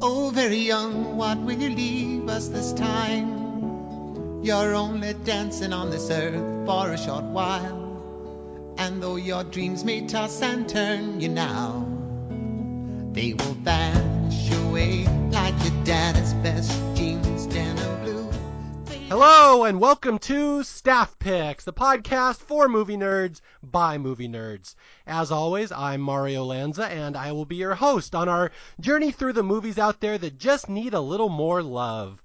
Oh, very young, what will you leave us this time? You're only dancing on this earth for a short while. And though your dreams may toss and turn you now, they will vanish away like your daddy's best jeans, denim. Hello and welcome to Staff Picks, the podcast for movie nerds by movie nerds. As always, I'm Mario Lanza and I will be your host on our journey through the movies out there that just need a little more love.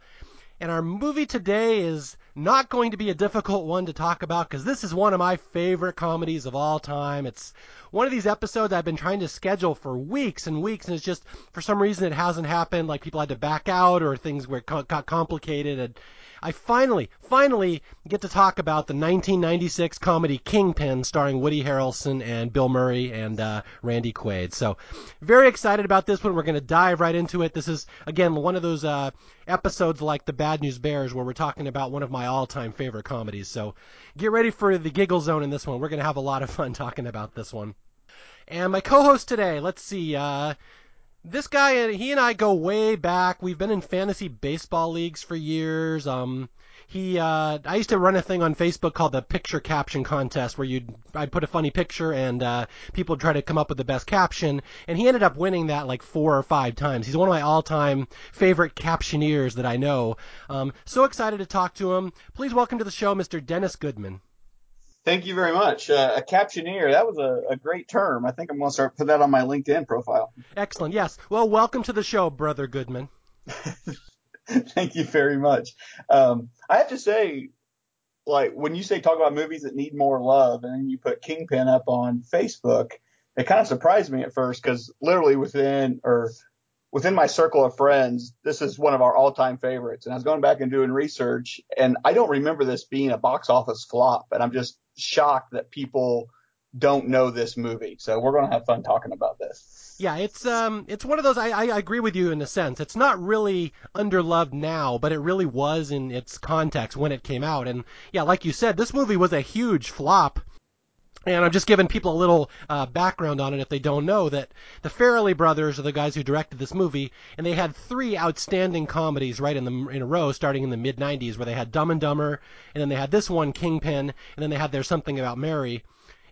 And our movie today is not going to be a difficult one to talk about because this is one of my favorite comedies of all time. It's one of these episodes I've been trying to schedule for weeks and weeks, and it's just for some reason it hasn't happened. Like people had to back out or things were got complicated, and I finally, finally get to talk about the 1996 comedy Kingpin starring Woody Harrelson and Bill Murray and uh, Randy Quaid. So, very excited about this one. We're going to dive right into it. This is, again, one of those uh, episodes like the Bad News Bears where we're talking about one of my all time favorite comedies. So, get ready for the giggle zone in this one. We're going to have a lot of fun talking about this one. And my co host today, let's see, uh, this guy and he and I go way back. We've been in fantasy baseball leagues for years. Um, he uh, I used to run a thing on Facebook called the picture caption contest where you'd I'd put a funny picture and uh, people would try to come up with the best caption and he ended up winning that like four or five times. He's one of my all-time favorite captioneers that I know. Um, so excited to talk to him. Please welcome to the show Mr. Dennis Goodman. Thank you very much. Uh, a captioneer, that was a, a, great term. I think I'm going to start put that on my LinkedIn profile. Excellent. Yes. Well, welcome to the show, Brother Goodman. Thank you very much. Um, I have to say, like when you say talk about movies that need more love, and then you put Kingpin up on Facebook, it kind of surprised me at first because literally within or within my circle of friends, this is one of our all-time favorites. And I was going back and doing research, and I don't remember this being a box office flop. And I'm just shocked that people don't know this movie. So we're going to have fun talking about this. Yeah, it's um, it's one of those. I, I agree with you in a sense. It's not really underloved now, but it really was in its context when it came out. And yeah, like you said, this movie was a huge flop. And I'm just giving people a little uh, background on it if they don't know that the Farrelly brothers are the guys who directed this movie, and they had three outstanding comedies right in the in a row, starting in the mid '90s, where they had Dumb and Dumber, and then they had this one, Kingpin, and then they had There's Something About Mary,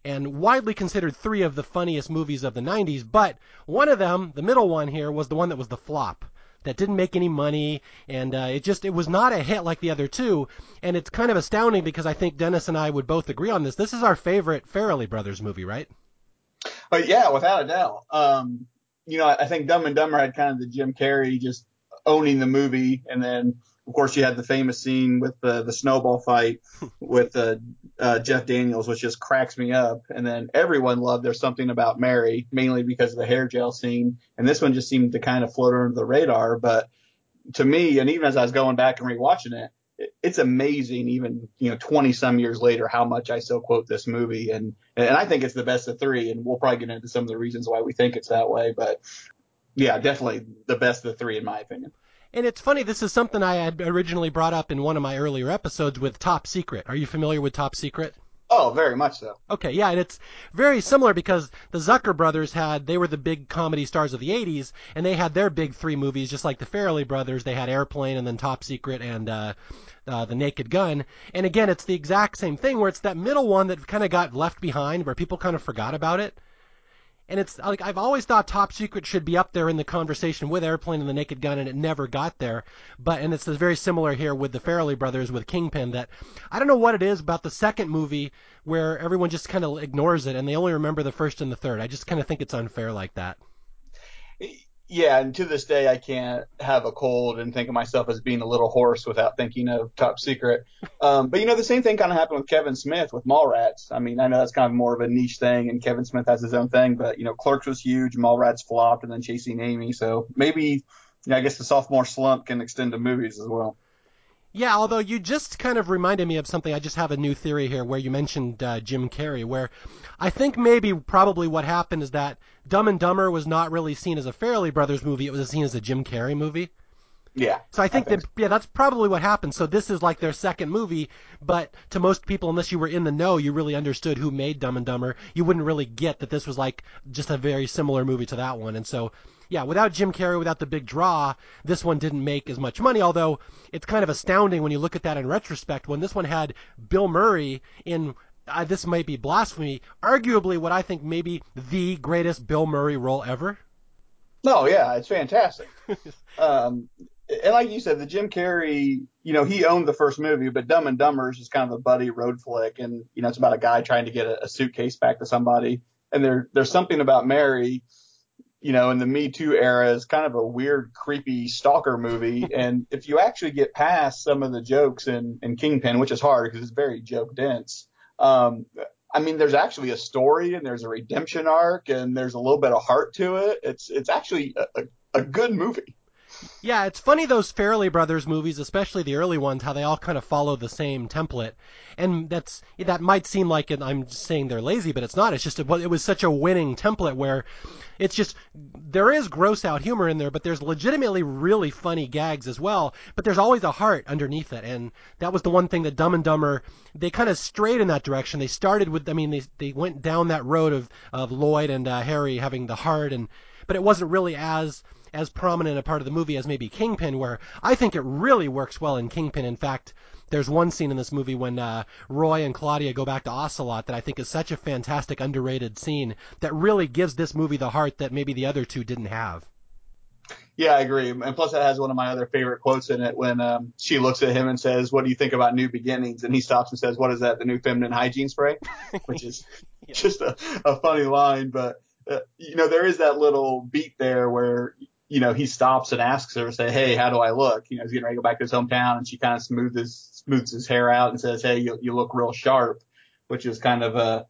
and widely considered three of the funniest movies of the '90s. But one of them, the middle one here, was the one that was the flop that didn't make any money, and uh, it just it was not a hit like the other two. And it's kind of astounding because I think Dennis and I would both agree on this. This is our favorite Farrelly Brothers movie, right? Oh yeah, without a doubt. Um, you know, I think Dumb and Dumber had kind of the Jim Carrey just owning the movie, and then of course, you had the famous scene with the the snowball fight with uh, uh, Jeff Daniels, which just cracks me up. And then everyone loved There's Something About Mary, mainly because of the hair gel scene. And this one just seemed to kind of float under the radar. But to me, and even as I was going back and rewatching it, it's amazing, even you know, 20 some years later, how much I still quote this movie, and and I think it's the best of three, and we'll probably get into some of the reasons why we think it's that way, but yeah, definitely the best of the three in my opinion. And it's funny, this is something I had originally brought up in one of my earlier episodes with Top Secret. Are you familiar with Top Secret? Oh, very much so. Okay, yeah, and it's very similar because the Zucker brothers had they were the big comedy stars of the 80s and they had their big three movies just like the Farrelly brothers. They had Airplane and then Top Secret and uh uh, the Naked Gun. And again, it's the exact same thing where it's that middle one that kind of got left behind where people kind of forgot about it and it's like I've always thought Top Secret should be up there in the conversation with Airplane and the Naked Gun, and it never got there. But and it's very similar here with the Farrelly brothers with Kingpin. That I don't know what it is about the second movie where everyone just kind of ignores it and they only remember the first and the third. I just kind of think it's unfair like that yeah, and to this day, I can't have a cold and think of myself as being a little hoarse without thinking of Top Secret. Um, but you know, the same thing kind of happened with Kevin Smith with Mallrats. I mean, I know that's kind of more of a niche thing, and Kevin Smith has his own thing, but you know, Clerks was huge, Mallrats flopped, and then Chasing Amy. So maybe, you know, I guess the sophomore slump can extend to movies as well. Yeah, although you just kind of reminded me of something. I just have a new theory here where you mentioned uh, Jim Carrey, where I think maybe probably what happened is that Dumb and Dumber was not really seen as a Farrelly Brothers movie; it was seen as a Jim Carrey movie. Yeah. So I think, I think that so. yeah, that's probably what happened. So this is like their second movie, but to most people, unless you were in the know, you really understood who made Dumb and Dumber. You wouldn't really get that this was like just a very similar movie to that one. And so yeah, without Jim Carrey, without the big draw, this one didn't make as much money. Although it's kind of astounding when you look at that in retrospect. When this one had Bill Murray in uh, this might be blasphemy, arguably what I think maybe the greatest Bill Murray role ever. No, yeah, it's fantastic. um, and like you said, the Jim Carrey, you know, he owned the first movie, but Dumb and Dumber is just kind of a buddy road flick, and you know, it's about a guy trying to get a, a suitcase back to somebody, and there there's something about Mary, you know, in the Me Too era is kind of a weird, creepy stalker movie, and if you actually get past some of the jokes in, in Kingpin, which is hard because it's very joke dense, um, I mean, there's actually a story and there's a redemption arc and there's a little bit of heart to it. It's it's actually a, a, a good movie. Yeah, it's funny those Farrelly Brothers movies, especially the early ones, how they all kind of follow the same template, and that's that might seem like I'm saying they're lazy, but it's not. It's just it was such a winning template where it's just there is gross out humor in there, but there's legitimately really funny gags as well. But there's always a heart underneath it, and that was the one thing that Dumb and Dumber they kind of strayed in that direction. They started with, I mean, they they went down that road of of Lloyd and uh, Harry having the heart, and but it wasn't really as as prominent a part of the movie as maybe Kingpin, where I think it really works well in Kingpin. In fact, there's one scene in this movie when uh, Roy and Claudia go back to Ocelot that I think is such a fantastic, underrated scene that really gives this movie the heart that maybe the other two didn't have. Yeah, I agree. And plus, it has one of my other favorite quotes in it when um, she looks at him and says, "What do you think about new beginnings?" And he stops and says, "What is that? The new feminine hygiene spray?" Which is yeah. just a, a funny line, but uh, you know there is that little beat there where you know, he stops and asks her, say, Hey, how do I look? You know, he's getting ready to go back to his hometown and she kind of smooths his, smooths his hair out and says, Hey, you, you look real sharp, which is kind of a,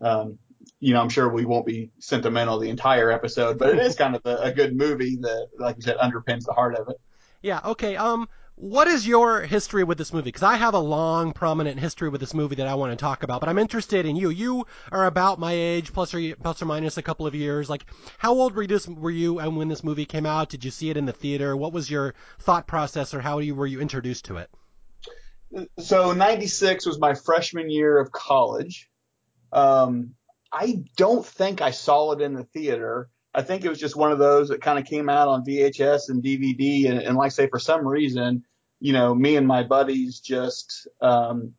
um, you know, I'm sure we won't be sentimental the entire episode, but it is kind of a, a good movie that, like you said, underpins the heart of it. Yeah. Okay. Um, what is your history with this movie? Because I have a long, prominent history with this movie that I want to talk about, but I'm interested in you. You are about my age, plus or, plus or minus a couple of years. Like, how old were you, were you when this movie came out? Did you see it in the theater? What was your thought process, or how you, were you introduced to it? So, 96 was my freshman year of college. Um, I don't think I saw it in the theater. I think it was just one of those that kind of came out on VHS and DVD. And, and like I say, for some reason, you know, me and my buddies just, um,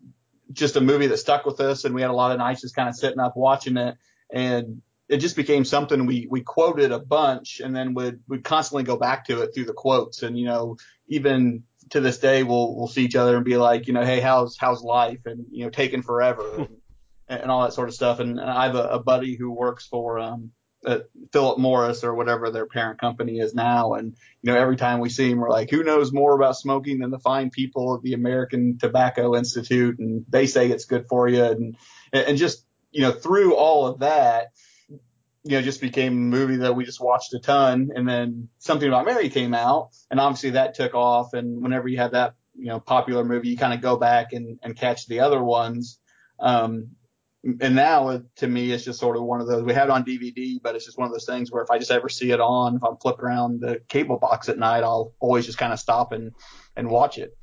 just a movie that stuck with us. And we had a lot of nights just kind of sitting up watching it. And it just became something we, we quoted a bunch and then would, would constantly go back to it through the quotes. And, you know, even to this day, we'll, we'll see each other and be like, you know, Hey, how's, how's life? And, you know, taken forever and, and all that sort of stuff. And, and I have a, a buddy who works for, um, at Philip Morris or whatever their parent company is now. And, you know, every time we see him, we're like, who knows more about smoking than the fine people of the American Tobacco Institute? And they say it's good for you. And, and just, you know, through all of that, you know, just became a movie that we just watched a ton. And then something about Mary came out and obviously that took off. And whenever you have that, you know, popular movie, you kind of go back and, and catch the other ones. Um, and now to me it's just sort of one of those we have it on dvd but it's just one of those things where if i just ever see it on if i'm flipping around the cable box at night i'll always just kind of stop and and watch it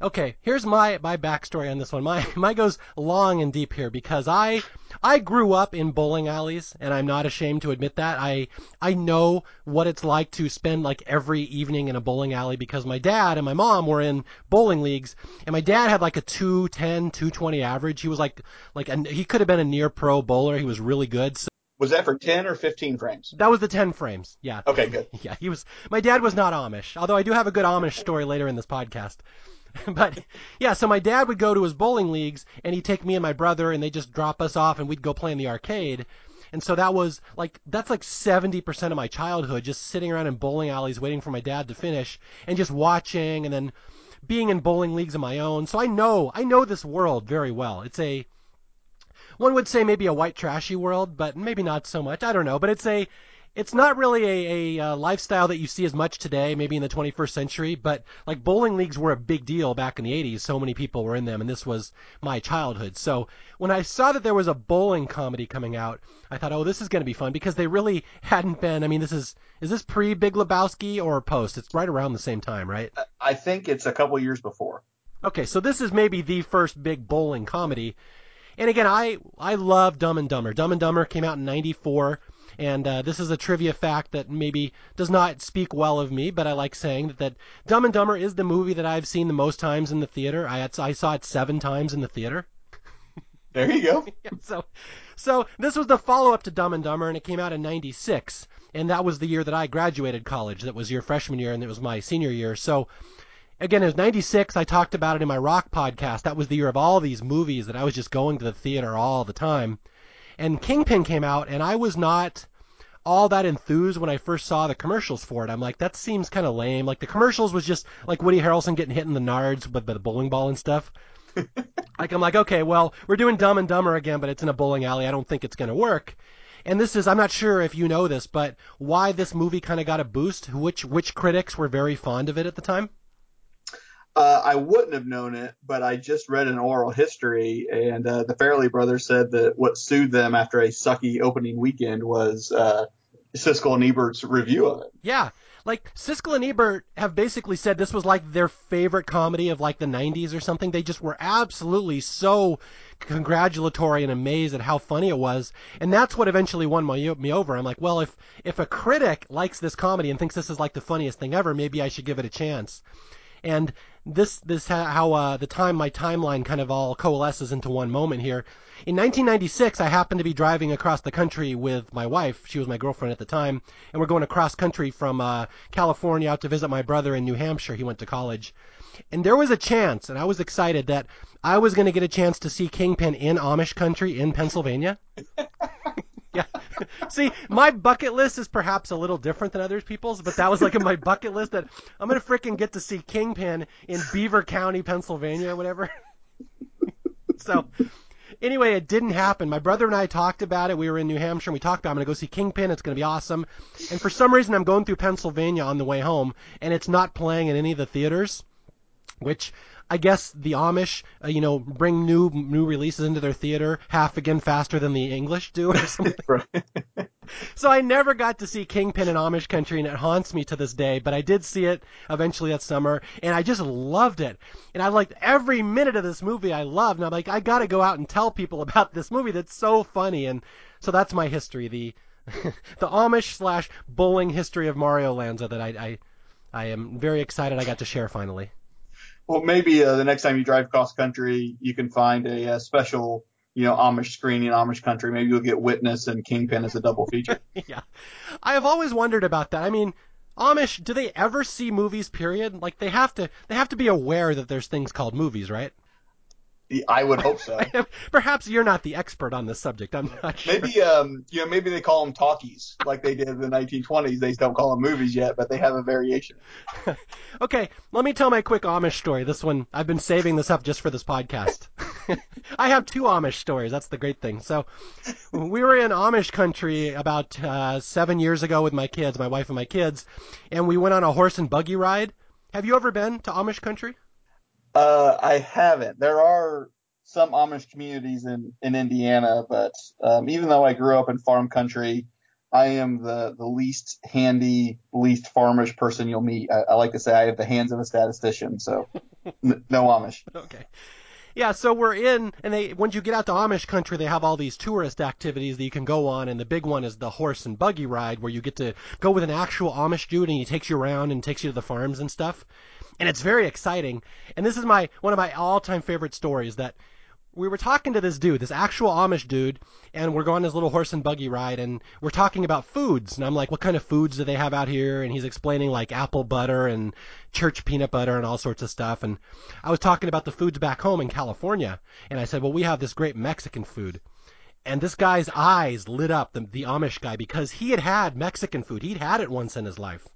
Okay, here's my my backstory on this one. My my goes long and deep here because I I grew up in bowling alleys and I'm not ashamed to admit that. I I know what it's like to spend like every evening in a bowling alley because my dad and my mom were in bowling leagues and my dad had like a 210 220 average. He was like like a, he could have been a near pro bowler. He was really good. So was that for 10 or 15 frames? That was the 10 frames. Yeah. Okay, good. Yeah, he was my dad was not Amish, although I do have a good Amish story later in this podcast. but yeah, so my dad would go to his bowling leagues and he'd take me and my brother and they'd just drop us off and we'd go play in the arcade. And so that was like that's like 70% of my childhood just sitting around in bowling alleys waiting for my dad to finish and just watching and then being in bowling leagues of my own. So I know I know this world very well. It's a one would say maybe a white trashy world, but maybe not so much. I don't know, but it's a it's not really a, a, uh, lifestyle that you see as much today, maybe in the 21st century, but like bowling leagues were a big deal back in the 80s. So many people were in them, and this was my childhood. So when I saw that there was a bowling comedy coming out, I thought, oh, this is going to be fun because they really hadn't been. I mean, this is is this pre Big Lebowski or post? It's right around the same time, right? I think it's a couple years before. Okay, so this is maybe the first big bowling comedy. And again, I I love Dumb and Dumber. Dumb and Dumber came out in '94 And uh, this is a trivia fact that maybe does not speak well of me, but I like saying that, that Dumb and Dumber is the movie that I've seen the most times in the theater. I, I saw it seven times in the theater. There you go. Yeah, so, so this was the follow-up to Dumb and Dumber, and it came out in '96, and that was the year that I graduated college. That was your freshman year, and it was my senior year. So, again, it was '96. I talked about it in my rock podcast. That was the year of all these movies that I was just going to the theater all the time. And Kingpin came out, and I was not all that enthused when I first saw the commercials for it. I'm like, that seems kind of lame. Like the commercials was just like Woody Harrelson getting hit in the nards with the bowling ball and stuff. like I'm like, okay, well, we're doing Dumb and Dumber again, but it's in a bowling alley. I don't think it's going to work. And this is, I'm not sure if you know this, but why this movie kind of got a boost. Which which critics were very fond of it at the time? Uh, I wouldn't have known it, but I just read an oral history, and uh, the Farrelly brothers said that what sued them after a sucky opening weekend was uh, Siskel and Ebert's review of it. Yeah, like Siskel and Ebert have basically said this was like their favorite comedy of like the 90s or something. They just were absolutely so congratulatory and amazed at how funny it was, and that's what eventually won my, me over. I'm like, well, if if a critic likes this comedy and thinks this is like the funniest thing ever, maybe I should give it a chance. And this this how uh, the time my timeline kind of all coalesces into one moment here. In 1996, I happened to be driving across the country with my wife. She was my girlfriend at the time, and we're going across country from uh, California out to visit my brother in New Hampshire. He went to college, and there was a chance, and I was excited that I was going to get a chance to see Kingpin in Amish country in Pennsylvania. yeah. See, my bucket list is perhaps a little different than other people's, but that was like in my bucket list that I'm gonna freaking get to see Kingpin in Beaver County, Pennsylvania, or whatever. so, anyway, it didn't happen. My brother and I talked about it. We were in New Hampshire and we talked about it. I'm going to go see Kingpin. It's going to be awesome. And for some reason, I'm going through Pennsylvania on the way home and it's not playing in any of the theaters, which I guess the Amish, uh, you know, bring new new releases into their theater half again faster than the English do or something. so I never got to see Kingpin in Amish country, and it haunts me to this day. But I did see it eventually that summer, and I just loved it. And I liked every minute of this movie. I loved, and I'm like, I got to go out and tell people about this movie that's so funny. And so that's my history, the the Amish slash bowling history of Mario Lanza that I, I I am very excited I got to share finally. Well, maybe uh, the next time you drive across country, you can find a, a, uh, special, you know, Amish screening, in Amish country. Maybe you'll get Witness and Kingpin as a double feature. yeah, I have always wondered about that. I mean, Amish, do they ever see movies? Period. Like they have to, they have to be aware that there's things called movies, right? I would hope so. Perhaps you're not the expert on this subject. I'm not sure. Maybe, um, you know, maybe they call them talkies like they did in the 1920s. They don't call them movies yet, but they have a variation. okay, let me tell my quick Amish story. This one, I've been saving this up just for this podcast. I have two Amish stories. That's the great thing. So, we were in Amish country about uh, seven years ago with my kids, my wife and my kids, and we went on a horse and buggy ride. Have you ever been to Amish country? Uh, I haven't. There are some Amish communities in, in Indiana, but um, even though I grew up in farm country, I am the, the least handy, least farmish person you'll meet. I, I like to say I have the hands of a statistician, so n- no Amish. Okay. Yeah, so we're in, and they once you get out to Amish country, they have all these tourist activities that you can go on, and the big one is the horse and buggy ride, where you get to go with an actual Amish dude, and he takes you around and takes you to the farms and stuff and it's very exciting. And this is my one of my all-time favorite stories that we were talking to this dude, this actual Amish dude, and we're going on this little horse and buggy ride, and we're talking about foods. And I'm like, what kind of foods do they have out here? And he's explaining like apple butter and church peanut butter and all sorts of stuff. And I was talking about the foods back home in California, and I said, well, we have this great Mexican food. And this guy's eyes lit up, the, the Amish guy, because he had had Mexican food. He'd had it once in his life.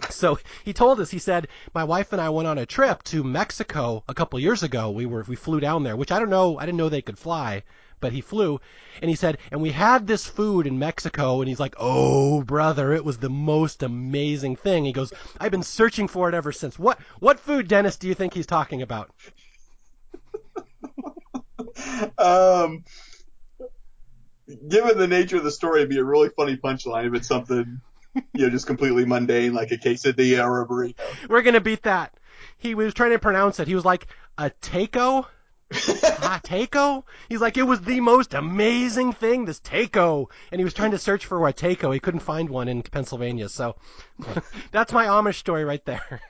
So he told us, he said, my wife and I went on a trip to Mexico a couple years ago. We were, we flew down there, which I don't know, I didn't know they could fly, but he flew. And he said, and we had this food in Mexico. And he's like, oh, brother, it was the most amazing thing. He goes, I've been searching for it ever since. What, what food, Dennis, do you think he's talking about? um, given the nature of the story, it'd be a really funny punchline if it's something you know, just completely mundane, like a quesadilla or a burrito. We're gonna beat that. He was trying to pronounce it. He was like a taco, ah, Takeo? He's like, it was the most amazing thing, this Takeo. And he was trying to search for a Takeo. He couldn't find one in Pennsylvania. So that's my Amish story right there.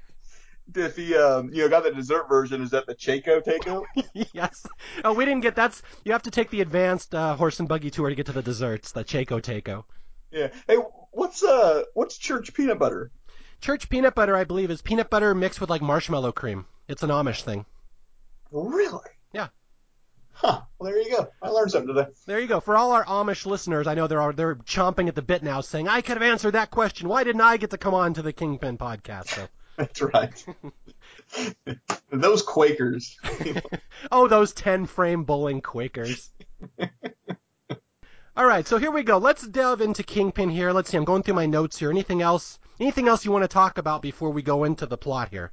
If he, um, you know, got the dessert version, is that the Chaco Takeo? yes. Oh, we didn't get that's. You have to take the advanced uh, horse and buggy tour to get to the desserts. The Chaco Takeo. Yeah. Hey, what's uh, what's church peanut butter? Church peanut butter, I believe, is peanut butter mixed with like marshmallow cream. It's an Amish thing. Really? Yeah. Huh. Well, there you go. I learned something today. There you go. For all our Amish listeners, I know they're they're chomping at the bit now, saying, "I could have answered that question. Why didn't I get to come on to the Kingpin podcast?" So. That's right. those Quakers. oh, those ten frame bowling Quakers. All right, so here we go. Let's delve into Kingpin here. Let's see. I'm going through my notes here. Anything else? Anything else you want to talk about before we go into the plot here?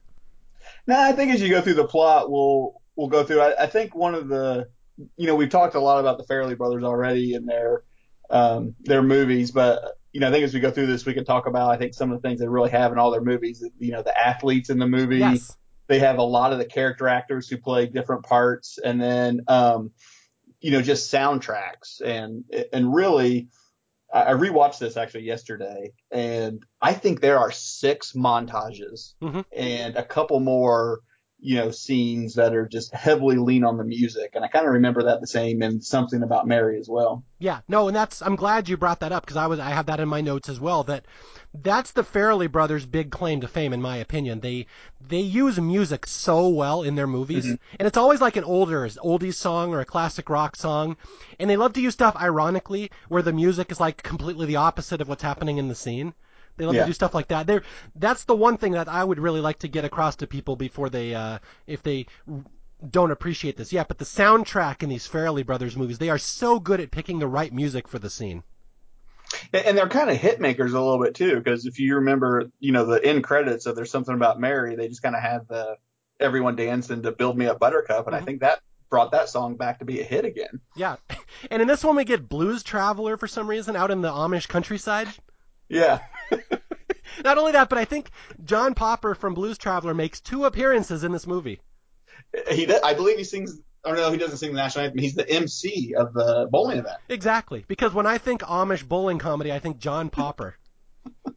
No, I think as you go through the plot, we'll we'll go through. I, I think one of the, you know, we've talked a lot about the Farrelly brothers already in their um, their movies, but you know, I think as we go through this, we can talk about I think some of the things they really have in all their movies. You know, the athletes in the movie. Yes. They have a lot of the character actors who play different parts, and then um, you know, just soundtracks and and really. I rewatched this actually yesterday, and I think there are six montages mm-hmm. and a couple more, you know, scenes that are just heavily lean on the music. And I kind of remember that the same in something about Mary as well. Yeah, no, and that's I'm glad you brought that up because I was I have that in my notes as well. That that's the Farrelly brothers' big claim to fame, in my opinion. They they use music so well in their movies, mm-hmm. and it's always like an older oldies song or a classic rock song, and they love to use stuff ironically where the music is like completely the opposite of what's happening in the scene. They love Yeah. to do stuff like that. They're, that's the one thing that I would really like to get across to people before they, uh, if they don't appreciate this yet. But the soundtrack in these Farrelly Brothers movies, they are so good at picking the right music for the scene. And they're kind of hit makers a little bit too, because if you remember, you know, the end credits of There's Something About Mary, they just kind of had the everyone dancing to Build Me Up Buttercup, and I Mhm. think that brought that song back to be a hit again. Yeah. And in this one, we get Blues Traveler for some reason out in the Amish countryside. Yeah. Not only that, but I think John Popper from Blues Traveler makes two appearances in this movie. He does, I believe he sings, or no, he doesn't sing the national anthem. He's the MC of the bowling event. Exactly. Because when I think Amish bowling comedy, I think John Popper.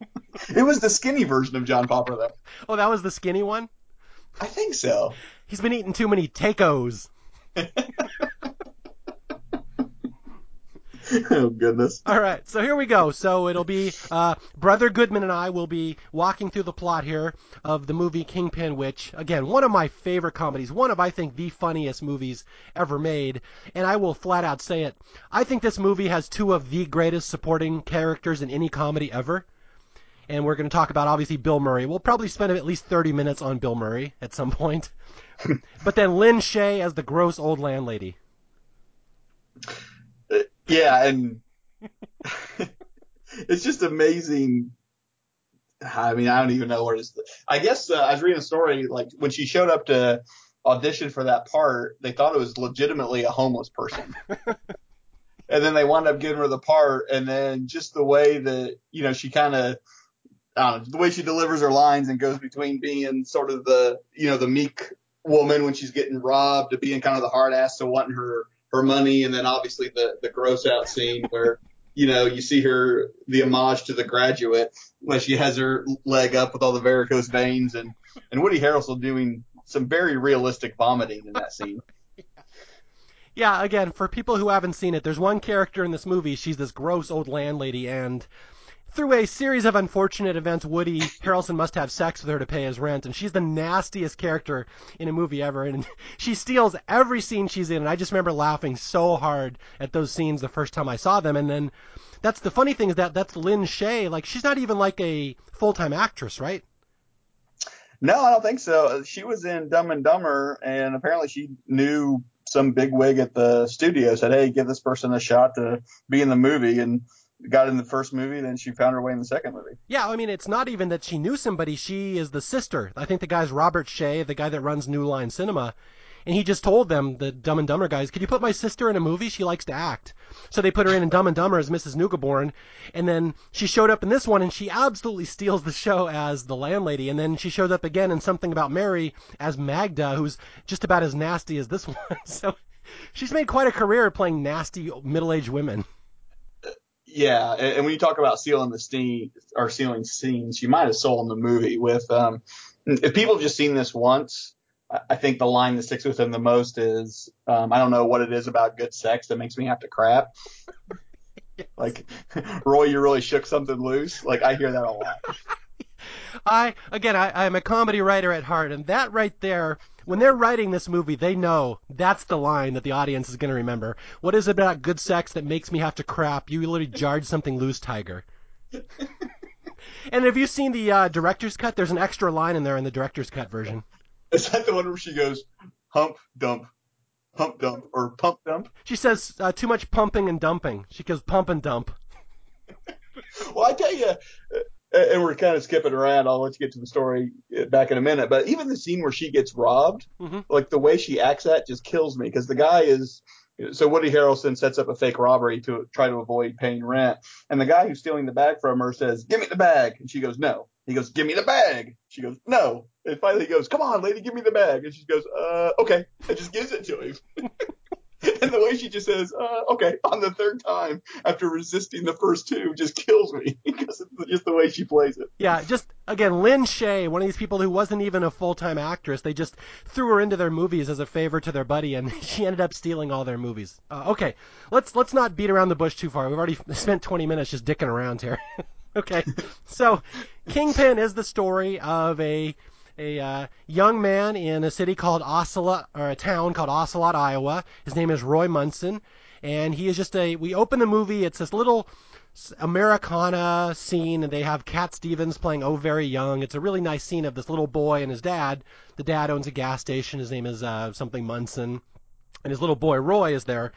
It was the skinny version of John Popper, though. Oh, that was the skinny one? I think so. He's been eating too many tacos. oh goodness. All right, so here we go. So it'll be uh, Brother Goodman and I will be walking through the plot here of the movie Kingpin, which, again, one of my favorite comedies, one of, I think, the funniest movies ever made. And I will flat out say it. I think this movie has two of the greatest supporting characters in any comedy ever. And we're going to talk about, obviously, Bill Murray. We'll probably spend at least 30 minutes on Bill Murray at some point. but then Lin Shaye as the gross old landlady. Yeah, and it's just amazing. I mean, I don't even know where to. I guess uh, I was reading a story like when she showed up to audition for that part, they thought it was legitimately a homeless person. and then they wound up giving her the part, and then just the way that you know she kind of. I don't know, the way she delivers her lines and goes between being sort of the, you know, the meek woman when she's getting robbed to being kind of the hard ass to wanting her her money, and then obviously the the gross out scene where you know you see her the homage to the graduate when she has her leg up with all the varicose veins, and and Woody Harrelson doing some very realistic vomiting in that scene. Yeah, again, for people who haven't seen it, there's one character in this movie. She's this gross old landlady, and through a series of unfortunate events, Woody Harrelson must have sex with her to pay his rent, and she's the nastiest character in a movie ever. And she steals every scene she's in, and I just remember laughing so hard at those scenes the first time I saw them. And then that's the funny thing is that that's Lin Shaye. Like she's not even like a full time actress, right? No, I don't think so. She was in Dumb and Dumber, and apparently she knew some big wig at the studio said, "Hey, give this person a shot to be in the movie," and got in the first movie. Then she found her way in the second movie. Yeah, I mean, it's not even that she knew somebody. She is the sister. I think the guy's Robert Shaye, the guy that runs New Line Cinema. And he just told them, the Dumb and Dumber guys, could you put my sister in a movie? She likes to act. So they put her in in Dumb and Dumber as Mrs. Neugebauer. And then she showed up in this one and she absolutely steals the show as the landlady. And then she shows up again in Something About Mary as Magda, who's just about as nasty as this one. So she's made quite a career playing nasty middle-aged women. Yeah, and, when you talk about sealing the scene or sealing scenes, you might have sold the movie with. Um, if people have just seen this once, I- I think the line that sticks with them the most is, um, I don't know what it is about good sex that makes me have to crap. Like, Roy, you really shook something loose. Like, I hear that a lot. I again, I, I'm a comedy writer at heart, and that right there, when they're writing this movie, they know that's the line that the audience is going to remember. What is it about good sex that makes me have to crap? You literally jarred something loose, Tiger. and have you seen the uh, director's cut? There's an extra line in there in the director's cut version. Is that the one where she goes, hump, dump, pump dump, or pump, dump? She says uh, too much pumping and dumping. She goes pump and dump. Well, I tell you, and we're kind of skipping around. I'll let you get to the story uh, back in a minute. But even the scene where she gets robbed, Mhm. like the way she acts that just kills me because the guy is. So Woody Harrelson sets up a fake robbery to try to avoid paying rent, and the guy who's stealing the bag from her says, "Give me the bag," and she goes, "No." He goes, "Give me the bag." She goes, "No." And finally he goes, "Come on, lady, give me the bag," and she goes, "Uh, okay," and just gives it to him. and the way she just says, uh, okay, on the third time after resisting the first two just kills me because it's just the way she plays it. Yeah, just again, Lin Shaye, one of these people who wasn't even a full-time actress. They just threw her into their movies as a favor to their buddy, and she ended up stealing all their movies. Uh, okay, let's let's not beat around the bush too far. We've already spent 20 minutes just dicking around here. okay, so Kingpin is the story of a a uh, young man in a city called Ocelot, or a town called Ocelot, Iowa. His name is Roy Munson, and he is just a. We open the movie. It's this little Americana scene, and they have Cat Stevens playing Oh Very Young. It's a really nice scene of this little boy and his dad. The dad owns a gas station. His name is uh, something Munson, and his little boy Roy is there.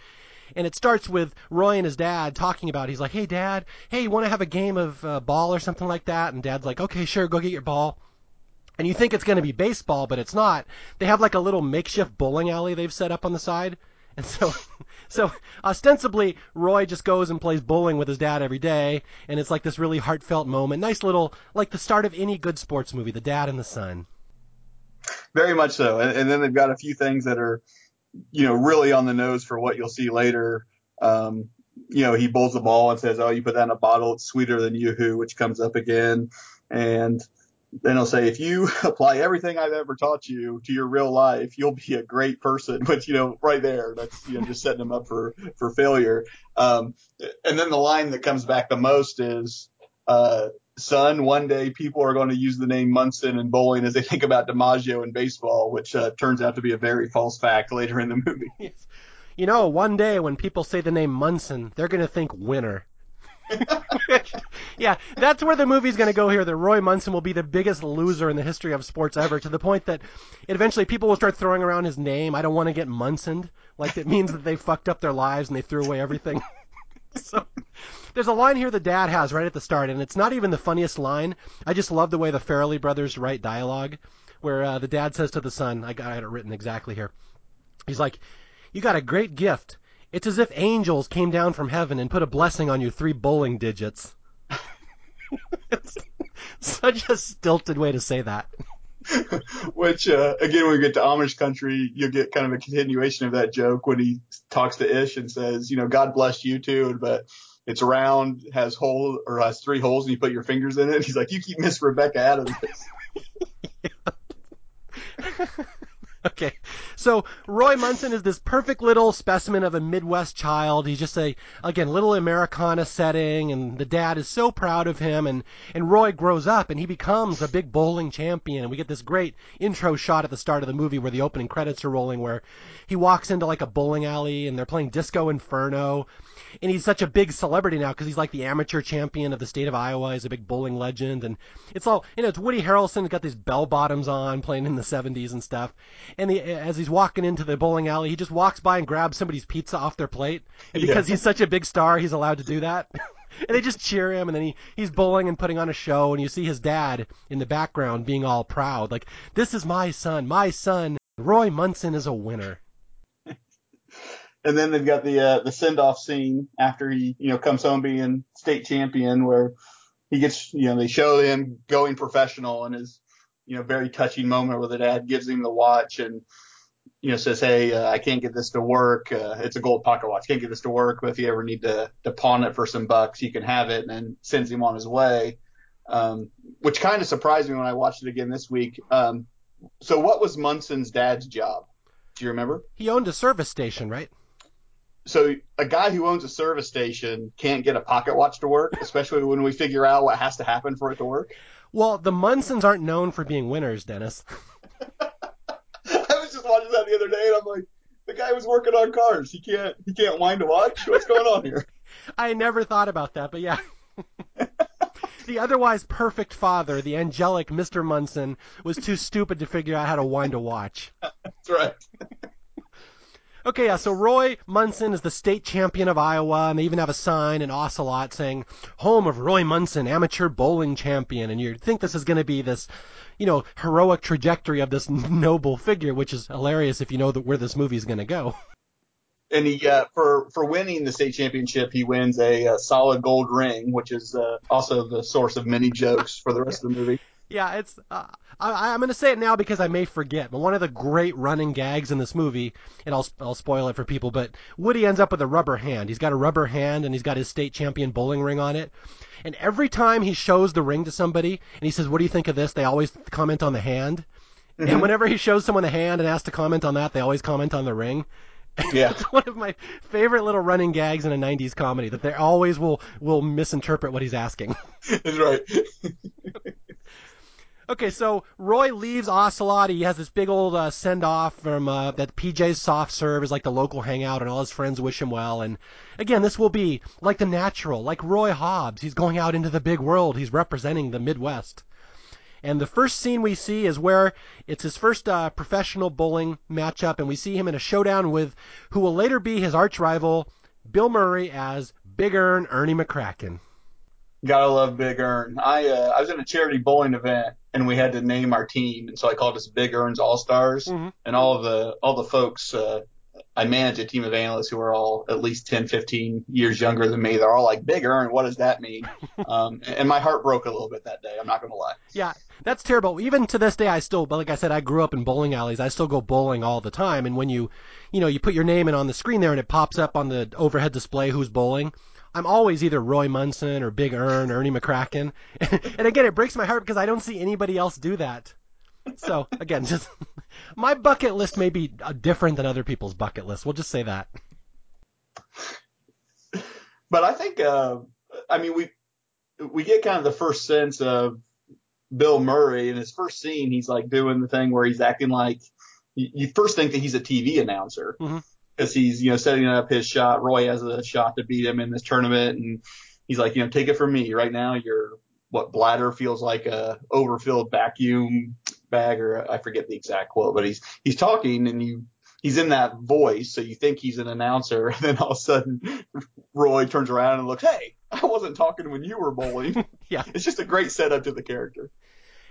And it starts with Roy and his dad talking about. He's like, "Hey, Dad, hey, you want to have a game of uh, ball or something like that?" And Dad's like, "Okay, sure, go get your ball." And you think it's going to be baseball, but it's not. They have like a little makeshift bowling alley they've set up on the side. And so, so ostensibly, Roy just goes and plays bowling with his dad every day, and it's like this really heartfelt moment. Nice little, like the start of any good sports movie, the dad and the son. Very much so. And, and then they've got a few things that are, you know, really on the nose for what you'll see later. Um, you know, he bowls the ball and says, "Oh, you put that in a bottle, it's sweeter than yoo-hoo," which comes up again. And then he'll say, "If you apply everything I've ever taught you to your real life, you'll be a great person." But you know, right there, that's you know just setting him up for for failure. Um, and then the line that comes back the most is, uh, "Son, one day people are going to use the name Munson in bowling as they think about DiMaggio in baseball," which uh, turns out to be a very false fact later in the movie. You know, one day when people say the name Munson, they're going to think winner. yeah, that's where the movie's going to go here. That Roy Munson will be the biggest loser in the history of sports ever, to the point that eventually people will start throwing around his name. I don't want to get Munsoned, like it means that they fucked up their lives and they threw away everything. so there's a line here the dad has right at the start, and it's not even the funniest line. I just love the way the Farrelly brothers write dialogue, where uh, the dad says to the son, I got it written exactly here. He's like, "You got a great gift. It's as if angels came down from heaven and put a blessing on your three bowling digits." it's such a stilted way to say that. Which, uh, again, when we get to Amish country, you'll get kind of a continuation of that joke when he talks to Ish and says, you know, God bless you too, but it's round, has hole or has three holes, and you put your fingers in it. He's like, you keep Miss Rebecca out of this. Okay. So Roy Munson is this perfect little specimen of a Midwest child. He's just a again little Americana setting and the dad is so proud of him and and Roy grows up and he becomes a big bowling champion and we get this great intro shot at the start of the movie where the opening credits are rolling where he walks into like a bowling alley and they're playing Disco Inferno and he's such a big celebrity now because he's like the amateur champion of the state of Iowa. He's a big bowling legend, and it's all you know. It's Woody Harrelson He's got these bell bottoms on, playing in the '70s and stuff. And he, as he's walking into the bowling alley, he just walks by and grabs somebody's pizza off their plate, and because Yeah. he's such a big star, he's allowed to do that. and they just cheer him, and then he he's bowling and putting on a show, and you see his dad in the background being all proud, like this is my son, my son. Roy Munson is a winner. and then they've got the uh, the send off scene after he you know comes home being state champion, where he gets you know they show him going professional and his you know very touching moment where the dad gives him the watch and you know says hey uh, I can't get this to work uh, it's a gold pocket watch can't get this to work but if you ever need to to pawn it for some bucks you can have it and then sends him on his way. Um, which kind of surprised me when I watched it again this week. Um, so what was Munson's dad's job? Do you remember? He owned a service station, right? so a guy who owns a service station can't get a pocket watch to work, especially when we figure out what has to happen for it to work. Well, the Munsons aren't known for being winners, Dennis. I was just watching that the other day, and I'm like, the guy was working on cars. He can't he can't wind a watch. What's going on here? I never thought about that, but yeah. the otherwise perfect father, the angelic Mr. Munson, was too stupid to figure out how to wind a watch. That's right. Okay, yeah, so Roy Munson is the state champion of Iowa, and they even have a sign in Ocelot saying, home of Roy Munson, amateur bowling champion. And you think this is going to be this, you know, heroic trajectory of this noble figure, which is hilarious if you know that where this movie is going to go. And he, uh, for for winning the state championship, he wins a, a solid gold ring, which is uh, also the source of many jokes for the rest of the movie. Yeah, it's. Uh, I, I'm going to say it now because I may forget. But one of the great running gags in this movie, and I'll I'll spoil it for people. But Woody ends up with a rubber hand. He's got a rubber hand, and he's got his state champion bowling ring on it. And every time he shows the ring to somebody, and he says, "What do you think of this?" They always comment on the hand. Mm-hmm. And whenever he shows someone the hand and asks to comment on that, they always comment on the ring. Yeah. it's one of my favorite little running gags in a 90s comedy that they always will will misinterpret what he's asking. That's right. Okay, so Roy leaves Ocelot. He has this big old uh, send off from uh, that PJ's Soft Serve is like the local hangout, and all his friends wish him well. And again, this will be like the natural, like Roy Hobbs. He's going out into the big world. He's representing the Midwest. And the first scene we see is where it's his first uh, professional bowling matchup, and we see him in a showdown with who will later be his arch rival, Bill Murray, as Big Ern Ernie McCracken. Gotta love Big Ern. I uh, I was in a charity bowling event and we had to name our team, and so I called us Big Ern's All Stars, mm-hmm. and all of the all the folks. Uh, I manage a team of analysts who are all at least 10, 15 years younger than me. They're all like, Big Ern, what does that mean? um, and my heart broke a little bit that day. I'm not going to lie. Yeah, that's terrible. Even to this day, I still, but like I said, I grew up in bowling alleys. I still go bowling all the time. And when you, you know, you put your name in on the screen there and it pops up on the overhead display who's bowling, I'm always either Roy Munson or Big Ern, Ernie McCracken. and again, it breaks my heart because I don't see anybody else do that. So again, just my bucket list may be uh, different than other people's bucket list. We'll just say that. But I think, uh, I mean, we we get kind of the first sense of Bill Murray in his first scene. He's like doing the thing where he's acting like you, you first think that he's a TV announcer. Mm-hmm because he's you know setting up his shot. Roy has a shot to beat him in this tournament, and he's like, you know, take it from me. Right now, your what bladder feels like a overfilled vacuum bag, or I forget the exact quote, but he's he's talking, and you he's in that voice, so you think he's an announcer, and then all of a sudden, Roy turns around and looks, hey, I wasn't talking when you were bowling. yeah, it's just a great setup to the character.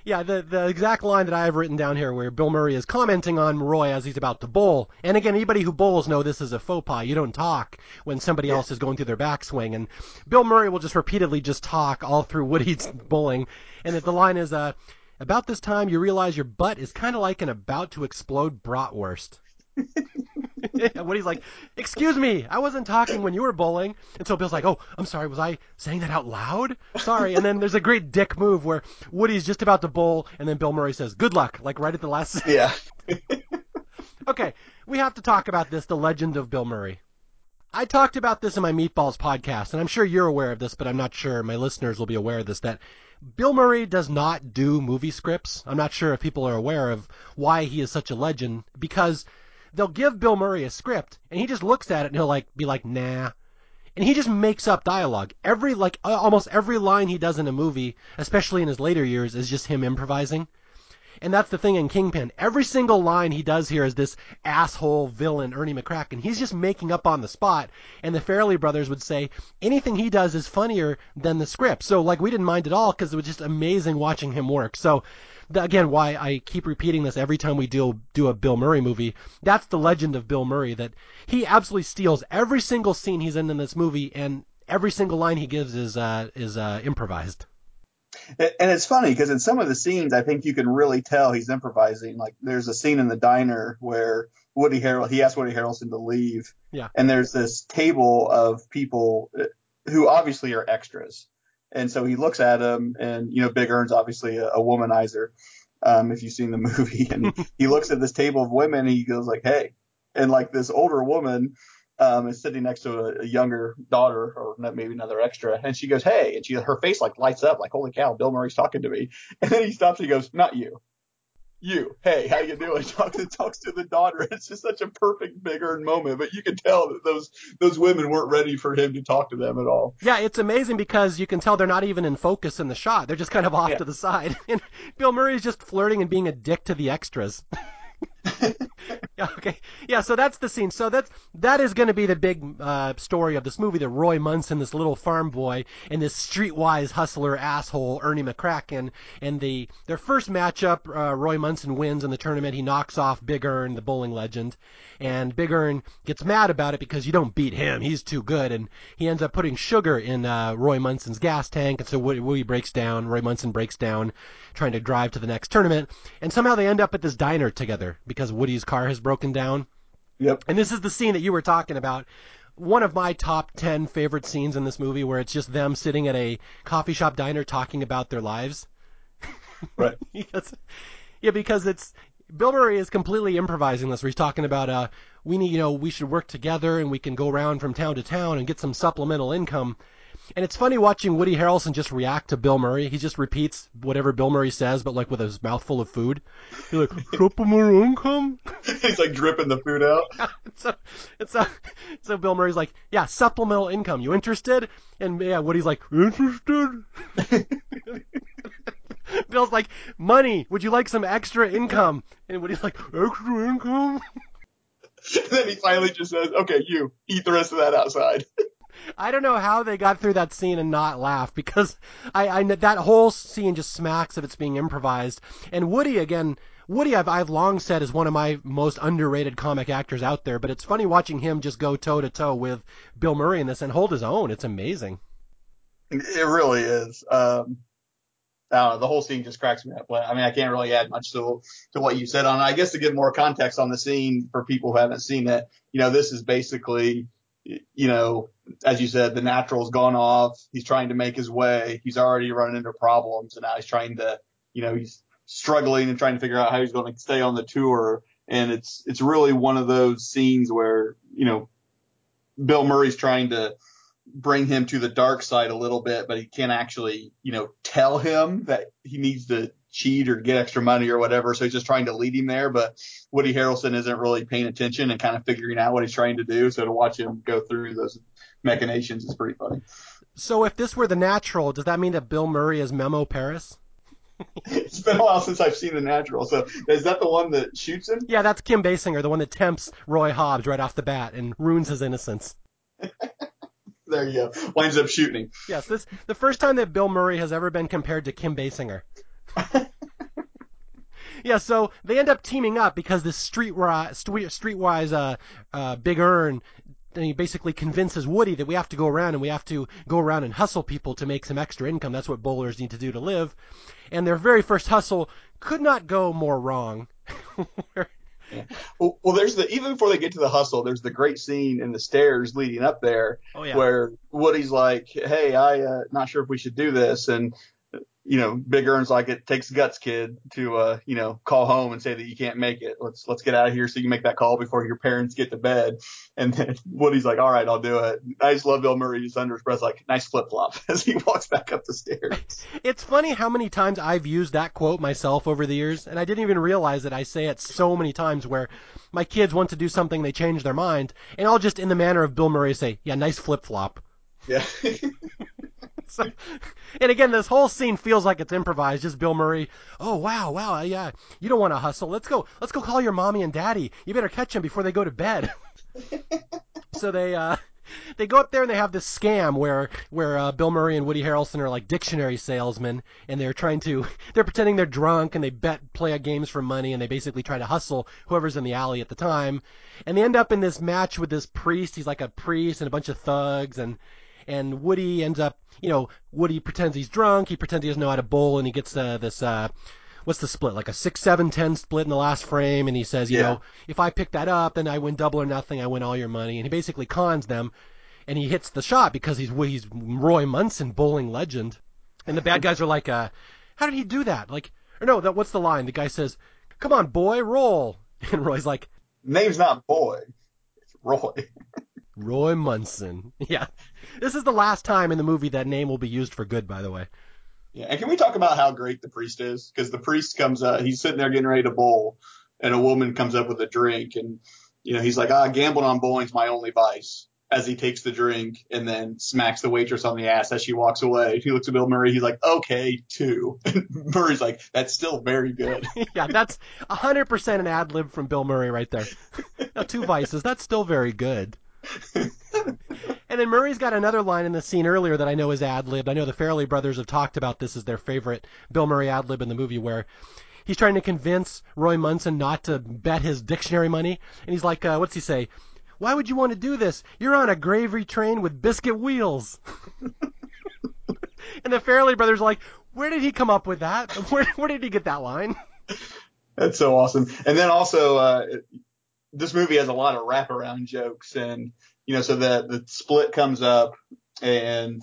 Yeah, the the exact line that I have written down here, where Bill Murray is commenting on Roy as he's about to bowl. And again, anybody who bowls know this is a faux pas. You don't talk when somebody yeah. else is going through their backswing. And Bill Murray will just repeatedly just talk all through Woody's bowling. And the line is, uh, about this time you realize your butt is kind of like an about to explode bratwurst. Woody's like, "Excuse me, I wasn't talking when you were bowling." And so Bill's like, "Oh, I'm sorry. Was I saying that out loud? Sorry." And then there's a great dick move where Woody's just about to bowl, and then Bill Murray says, "Good luck," like right at the last. Yeah. okay, we have to talk about this. The legend of Bill Murray. I talked about this in my Meatballs podcast, and I'm sure you're aware of this, but I'm not sure my listeners will be aware of this. That Bill Murray does not do movie scripts. I'm not sure if people are aware of why he is such a legend because they'll give Bill Murray a script and he just looks at it and he'll like be like, nah. And he just makes up dialogue. Every like uh, almost every line he does in a movie, especially in his later years, is just him improvising. And that's the thing in Kingpin. Every single line he does here is this asshole villain, Ernie McCracken. He's just making up on the spot. And the Farrelly brothers would say anything he does is funnier than the script. So, like, we didn't mind at all because it was just amazing watching him work. So, again why I keep repeating this every time we do do a Bill Murray movie. That's the legend of Bill Murray that he absolutely steals every single scene he's in in this movie, and every single line he gives is uh, is uh, improvised. And it's funny because in some of the scenes, I think you can really tell he's improvising. Like there's a scene in the diner where Woody Harrelson he asked Woody Harrelson to leave, Yeah. and there's this table of people uh, who obviously are extras, and so he looks at him, and you know Big Ern's obviously a, a womanizer, um, if you've seen the movie, and he looks at this table of women, and he goes like, "Hey," and like this older woman um, is sitting next to a, a younger daughter or maybe another extra, and she goes, "Hey," and she her face like lights up, like, "Holy cow, Bill Murray's talking to me!" And then he stops and he goes, "Not you." You, hey, how you doing? Talks to talks to the daughter. It's just such a perfect Big Ern moment, but you can tell that those those women weren't ready for him to talk to them at all. Yeah, it's amazing because you can tell they're not even in focus in the shot. They're just kind of off Yeah. to the side. And Bill Murray's just flirting and being a dick to the extras. yeah, okay. Yeah, so that's the scene. So that's that is going to be the big uh, story of this movie that Roy Munson, this little farm boy, and this streetwise hustler asshole Ernie McCracken, and the their first matchup, uh, Roy Munson wins in the tournament. He knocks off Big Ern, the bowling legend, and Big Ern gets mad about it because you don't beat him. He's too good, and he ends up putting sugar in uh, Roy Munson's gas tank, and so Woody, Woody breaks down. Roy Munson breaks down, trying to drive to the next tournament, and somehow they end up at this diner together because Woody's car has broken down. Yep. And this is the scene that you were talking about. One of my top 10 favorite scenes in this movie where it's just them sitting at a coffee shop diner talking about their lives. Right. Yes. Yeah, because it's Bill Murray is completely improvising this. Where he's talking about uh, we need, you know, we should work together and we can go around from town to town and get some supplemental income. And it's funny watching Woody Harrelson just react to Bill Murray. He just repeats whatever Bill Murray says, but like with his mouth full of food. He's like, supplemental income. He's like dripping the food out. so, it's so, so Bill Murray's like, yeah, supplemental income. You interested? And yeah, Woody's like, interested. Bill's like, money. Would you like some extra income? And Woody's like, extra income? And then he finally just says, "Okay, you eat the rest of that outside." I don't know how they got through that scene and not laugh because I, I that whole scene just smacks of it's being improvised. And Woody again, Woody I've I've long said is one of my most underrated comic actors out there. But it's funny watching him just go toe to toe with Bill Murray in this and hold his own. It's amazing. It really is. Um, the whole scene just cracks me up. I mean, I can't really add much to to what you said on. I guess to give more context on the scene for people who haven't seen it, you know, this is basically, you know, as you said, the natural's gone off. He's trying to make his way. He's already running into problems, and now he's trying to, you know, he's struggling and trying to figure out how he's going to stay on the tour. And it's it's really one of those scenes where, you know, Bill Murray's trying to bring him to the dark side a little bit, but he can't actually, you know, tell him that he needs to cheat or get extra money or whatever. So he's just trying to lead him there. But Woody Harrelson isn't really paying attention and kind of figuring out what he's trying to do. So to watch him go through those machinations is pretty funny. So if this were the natural, does that mean that Bill Murray is Memo Paris? It's been a while since I've seen The Natural. So is that the one that shoots him? Yeah, that's Kim Basinger, the one that tempts Roy Hobbs right off the bat and ruins his innocence. There you go. Winds up shooting him. Yes, this the first time that Bill Murray has ever been compared to Kim Basinger. yeah, so they end up teaming up because this streetwise, streetwise uh, uh, Big Ern and he basically convinces Woody that we have to go around and we have to go around and hustle people to make some extra income. That's what bowlers need to do to live. And their very first hustle could not go more wrong. Well, well, there's the even before they get to the hustle, there's the great scene in the stairs leading up there oh yeah. where Woody's like, "Hey, I uh, not sure if we should do this," and you know, Big Ern's like, "It takes guts, kid, to uh, you know, call home and say that you can't make it. Let's let's get out of here so you can make that call before your parents get to bed." And then Woody's like, "All right, I'll do it." I just love Bill Murray just under his breath, like, "Nice flip flop," as he walks back up the stairs. It's funny how many times I've used that quote myself over the years, and I didn't even realize that I say it so many times where my kids want to do something, they change their mind, and I'll just, in the manner of Bill Murray, say, yeah, nice flip flop. Yeah. So, and again, this whole scene feels like it's improvised. Just Bill Murray. Oh wow, wow, yeah. You don't want to hustle. Let's go. Let's go call your mommy and daddy. You better catch them before they go to bed. so they, uh, they go up there and they have this scam where where uh, Bill Murray and Woody Harrelson are like dictionary salesmen and they're trying to they're pretending they're drunk and they bet play games for money and they basically try to hustle whoever's in the alley at the time and they end up in this match with this priest he's like a priest and a bunch of thugs and and Woody ends up you know Woody pretends he's drunk he pretends he doesn't know how to bowl and he gets uh, this uh what's the split? Like a six, seven, ten split in the last frame, and he says, you Yeah. know, if I pick that up, then I win double or nothing. I win all your money, and he basically cons them, and he hits the shot because he's he's Roy Munson, bowling legend, and the bad guys are like, uh, how did he do that? Like, or no, that what's the line? The guy says, come on, boy, roll, and Roy's like, Name's not Boy. It's Roy. Roy Munson. Yeah, this is the last time in the movie that name will be used for good. By the way. Yeah, and can we talk about how great the priest is? Because the priest comes up, he's sitting there getting ready to bowl, and a woman comes up with a drink, and you know he's like, "Ah, gambling on bowling's my only vice." As he takes the drink and then smacks the waitress on the ass as she walks away, he looks at Bill Murray. He's like, "Okay, two." And Murray's like, "That's still very good." yeah, that's 100% an ad lib from Bill Murray right there. Now, two vices, that's still very good. And then Murray's got another line in the scene earlier that I know is ad libbed. I know the Farrelly brothers have talked about this as their favorite Bill Murray ad lib in the movie where he's trying to convince Roy Munson not to bet his dictionary money. And he's like, uh, what's he say? Why would you want to do this? You're on a gravy train with biscuit wheels. and the Farrelly brothers are like, where did he come up with that? Where, where did he get that line? That's so awesome. And then also, uh, this movie has a lot of wraparound jokes, and you know, so the the split comes up, and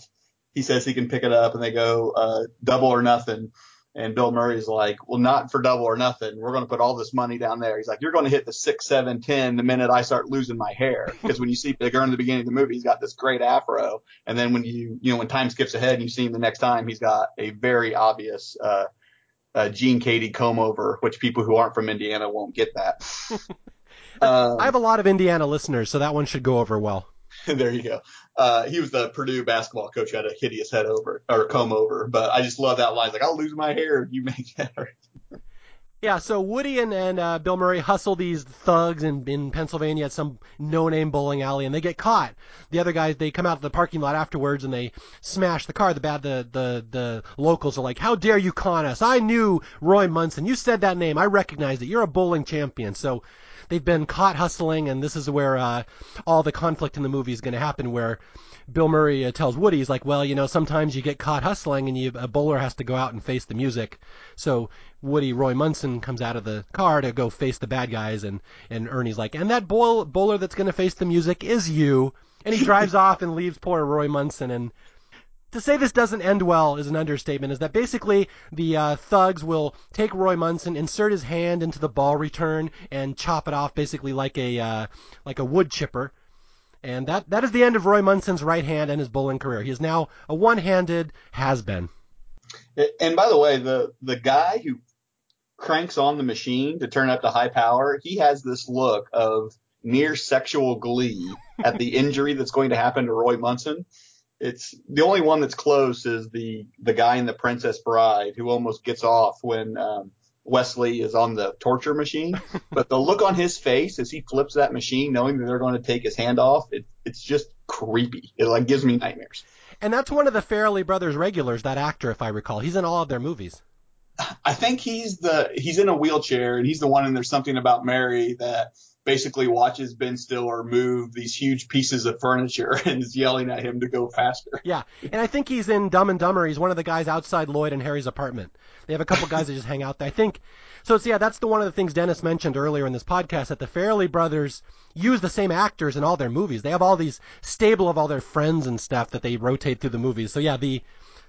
he says he can pick it up, and they go uh, double or nothing. And Bill Murray's like, well, not for double or nothing. We're going to put all this money down there. He's like, you're going to hit the six, seven, ten the minute I start losing my hair. Because when you see Big in the beginning of the movie, he's got this great afro. And then when you, you know, when time skips ahead and you see him the next time, he's got a very obvious, uh, uh, Gene Keady comb over, which people who aren't from Indiana won't get that. um, I have a lot of Indiana listeners, so that one should go over well. there you go. Uh, he was the Purdue basketball coach who had a hideous head over or comb over, but I just love that line. It's like, I'll lose my hair if you make that. Yeah, so Woody and, and uh, Bill Murray hustle these thugs in, in Pennsylvania at some no-name bowling alley, and they get caught. The other guys, they come out of the parking lot afterwards and they smash the car. The bad, the the the locals are like, "How dare you con us? I knew Roy Munson. You said that name. I recognized it. You're a bowling champion." So they've been caught hustling, and this is where uh, all the conflict in the movie is going to happen. Where Bill Murray uh, tells Woody, he's like, well, you know, sometimes you get caught hustling and you, a bowler has to go out and face the music. So Woody, Roy Munson comes out of the car to go face the bad guys and, and Ernie's like, and that bowl, bowler that's going to face the music is you. And he drives off and leaves poor Roy Munson and to say this doesn't end well is an understatement. Is that basically the uh, thugs will take Roy Munson, insert his hand into the ball return, and chop it off, basically like a uh, like a wood chipper. And that that is the end of Roy Munson's right hand and his bowling career. He is now a one-handed has-been. And by the way, the the guy who cranks on the machine to turn up to high power, he has this look of near sexual glee at the injury that's going to happen to Roy Munson. It's the only one that's close is the the guy in the Princess Bride who almost gets off when um, Westley is on the torture machine. but the look on his face as he flips that machine, knowing that they're going to take his hand off, it, it's just creepy. It like gives me nightmares. And that's one of the Farrelly brothers regulars, that actor, if I recall. He's in all of their movies. I think he's the he's in a wheelchair and he's the one and there's something about Mary that basically watches Ben Stiller move these huge pieces of furniture and is yelling at him to go faster. Yeah, and I think he's in Dumb and Dumber. He's one of the guys outside Lloyd and Harry's apartment. They have a couple guys that just hang out there. I think so. It's, yeah, that's the one of the things Dennis mentioned earlier in this podcast that the Farrelly brothers use the same actors in all their movies. They have all these stable of all their friends and stuff that they rotate through the movies. So yeah, the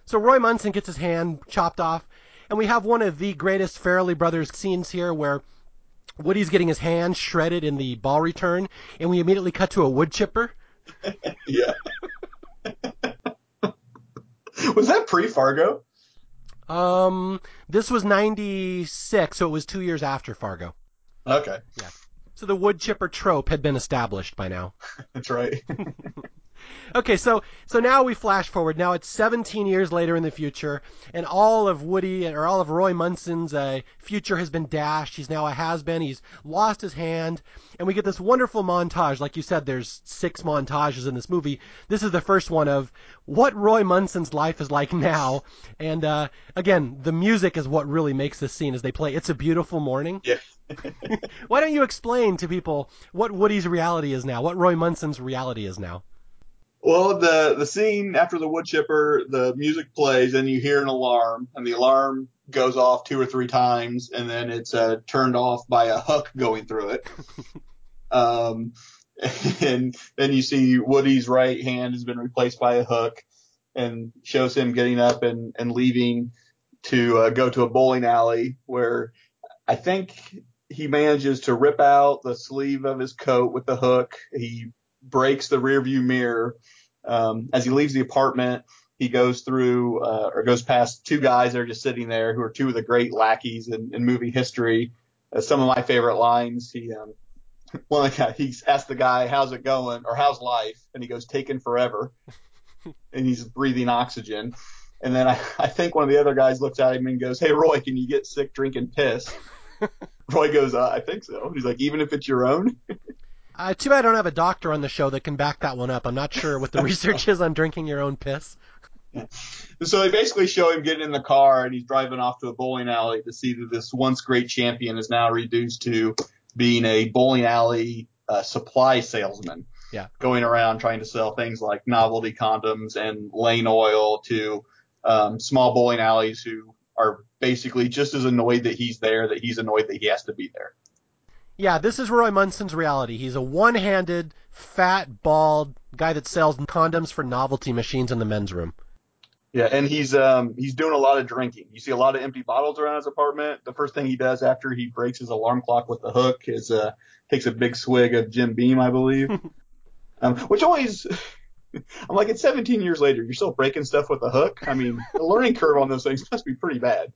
so Roy Munson gets his hand chopped off, and we have one of the greatest Farrelly brothers scenes here where. Woody's getting his hand shredded in the ball return, and we immediately cut to a wood chipper. yeah. was that pre Fargo? Um, this was 96, so it was two years after Fargo. Okay, Yeah. So the wood chipper trope had been established by now. that's right. Okay, so so now we flash forward. Now it's 17 years later in the future, and all of Woody or all of Roy Munson's uh, future has been dashed. He's now a has-been. He's lost his hand, and we get this wonderful montage. Like you said, there's six montages in this movie. This is the first one of what Roy Munson's life is like now, and uh, again, the music is what really makes this scene as they play "It's a Beautiful Morning." Yeah. Why don't you explain to people what Woody's reality is now, what Roy Munson's reality is now? Well, the the scene after the wood chipper, the music plays, and you hear an alarm, and the alarm goes off two or three times, and then it's uh, turned off by a hook going through it. um, and then you see Woody's right hand has been replaced by a hook, and shows him getting up and and leaving to uh, go to a bowling alley where I think he manages to rip out the sleeve of his coat with the hook. He breaks the rearview mirror. Um, as he leaves the apartment, he goes through uh, or goes past two guys that are just sitting there who are two of the great lackeys in, in movie history. Uh, some of my favorite lines. He um, one of the guy, he's asked the guy, "How's it going?" or "How's life?" and he goes, "Taken forever," and he's breathing oxygen. And then I, I think one of the other guys looks at him and goes, "Hey Roy, can you get sick drinking piss?" Roy goes, uh, "I think so." He's like, "Even if it's your own." Uh, too bad I don't have a doctor on the show that can back that one up. I'm not sure what the research is on drinking your own piss. So they basically show him getting in the car and he's driving off to a bowling alley to see that this once great champion is now reduced to being a bowling alley uh, supply salesman. Yeah. Going around trying to sell things like novelty condoms and lane oil to um, small bowling alleys who are basically just as annoyed that he's there that he's annoyed that he has to be there. Yeah, this is Roy Munson's reality. He's a one-handed, fat, bald guy that sells condoms for novelty machines in the men's room. Yeah, and he's um he's doing a lot of drinking. You see a lot of empty bottles around his apartment. The first thing he does after he breaks his alarm clock with the hook is uh takes a big swig of Jim Beam, I believe. um, which always I'm like, it's 17 years later, you're still breaking stuff with a hook. I mean, the learning curve on those things must be pretty bad.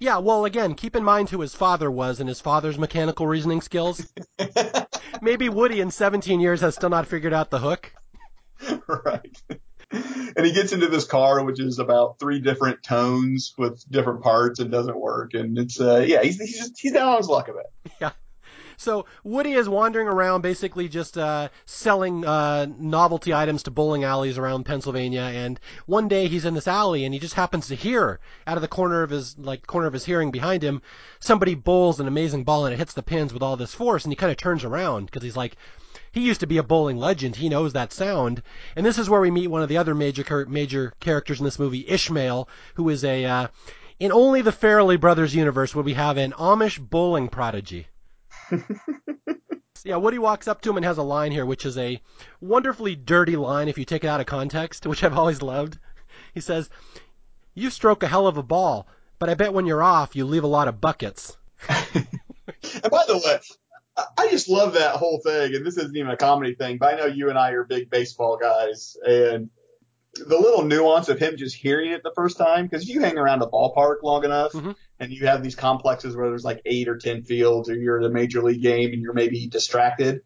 Yeah, well, again, keep in mind who his father was and his father's mechanical reasoning skills. Maybe Woody in 17 years has still not figured out the hook. right. And he gets into this car, which is about three different tones with different parts and doesn't work. And it's, uh, yeah, he's, he's just, he's down on his luck a bit. Yeah. So Woody is wandering around, basically just uh, selling uh, novelty items to bowling alleys around Pennsylvania. And one day he's in this alley, and he just happens to hear out of the corner of his like corner of his hearing behind him, somebody bowls an amazing ball, and it hits the pins with all this force. And he kind of turns around because he's like, he used to be a bowling legend. He knows that sound. And this is where we meet one of the other major major characters in this movie, Ishmael, who is a uh, in only the Farrelly Brothers universe would we have an Amish bowling prodigy. yeah, Woody walks up to him and has a line here, which is a wonderfully dirty line if you take it out of context, which I've always loved. He says, "You stroke a hell of a ball, but I bet when you're off, you leave a lot of buckets." and by the way, I just love that whole thing. And this isn't even a comedy thing, but I know you and I are big baseball guys, and the little nuance of him just hearing it the first time, because if you hang around a ballpark long enough Mhm. and you have these complexes where there's like eight or ten fields, or you're at a major league game and you're maybe distracted,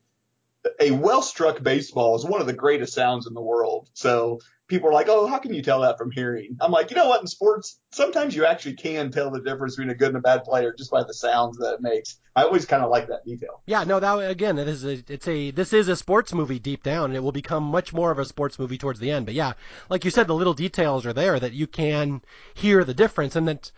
a well struck baseball is one of the greatest sounds in the world. So people are like, oh, how can you tell that from hearing? I'm like, you know what? In sports, sometimes you actually can tell the difference between a good and a bad player just by the sounds that it makes. I always kind of like that detail. Yeah, no, that again, it is a, it's a this is a sports movie deep down, and it will become much more of a sports movie towards the end. But yeah, like you said, the little details are there that you can hear the difference, and that.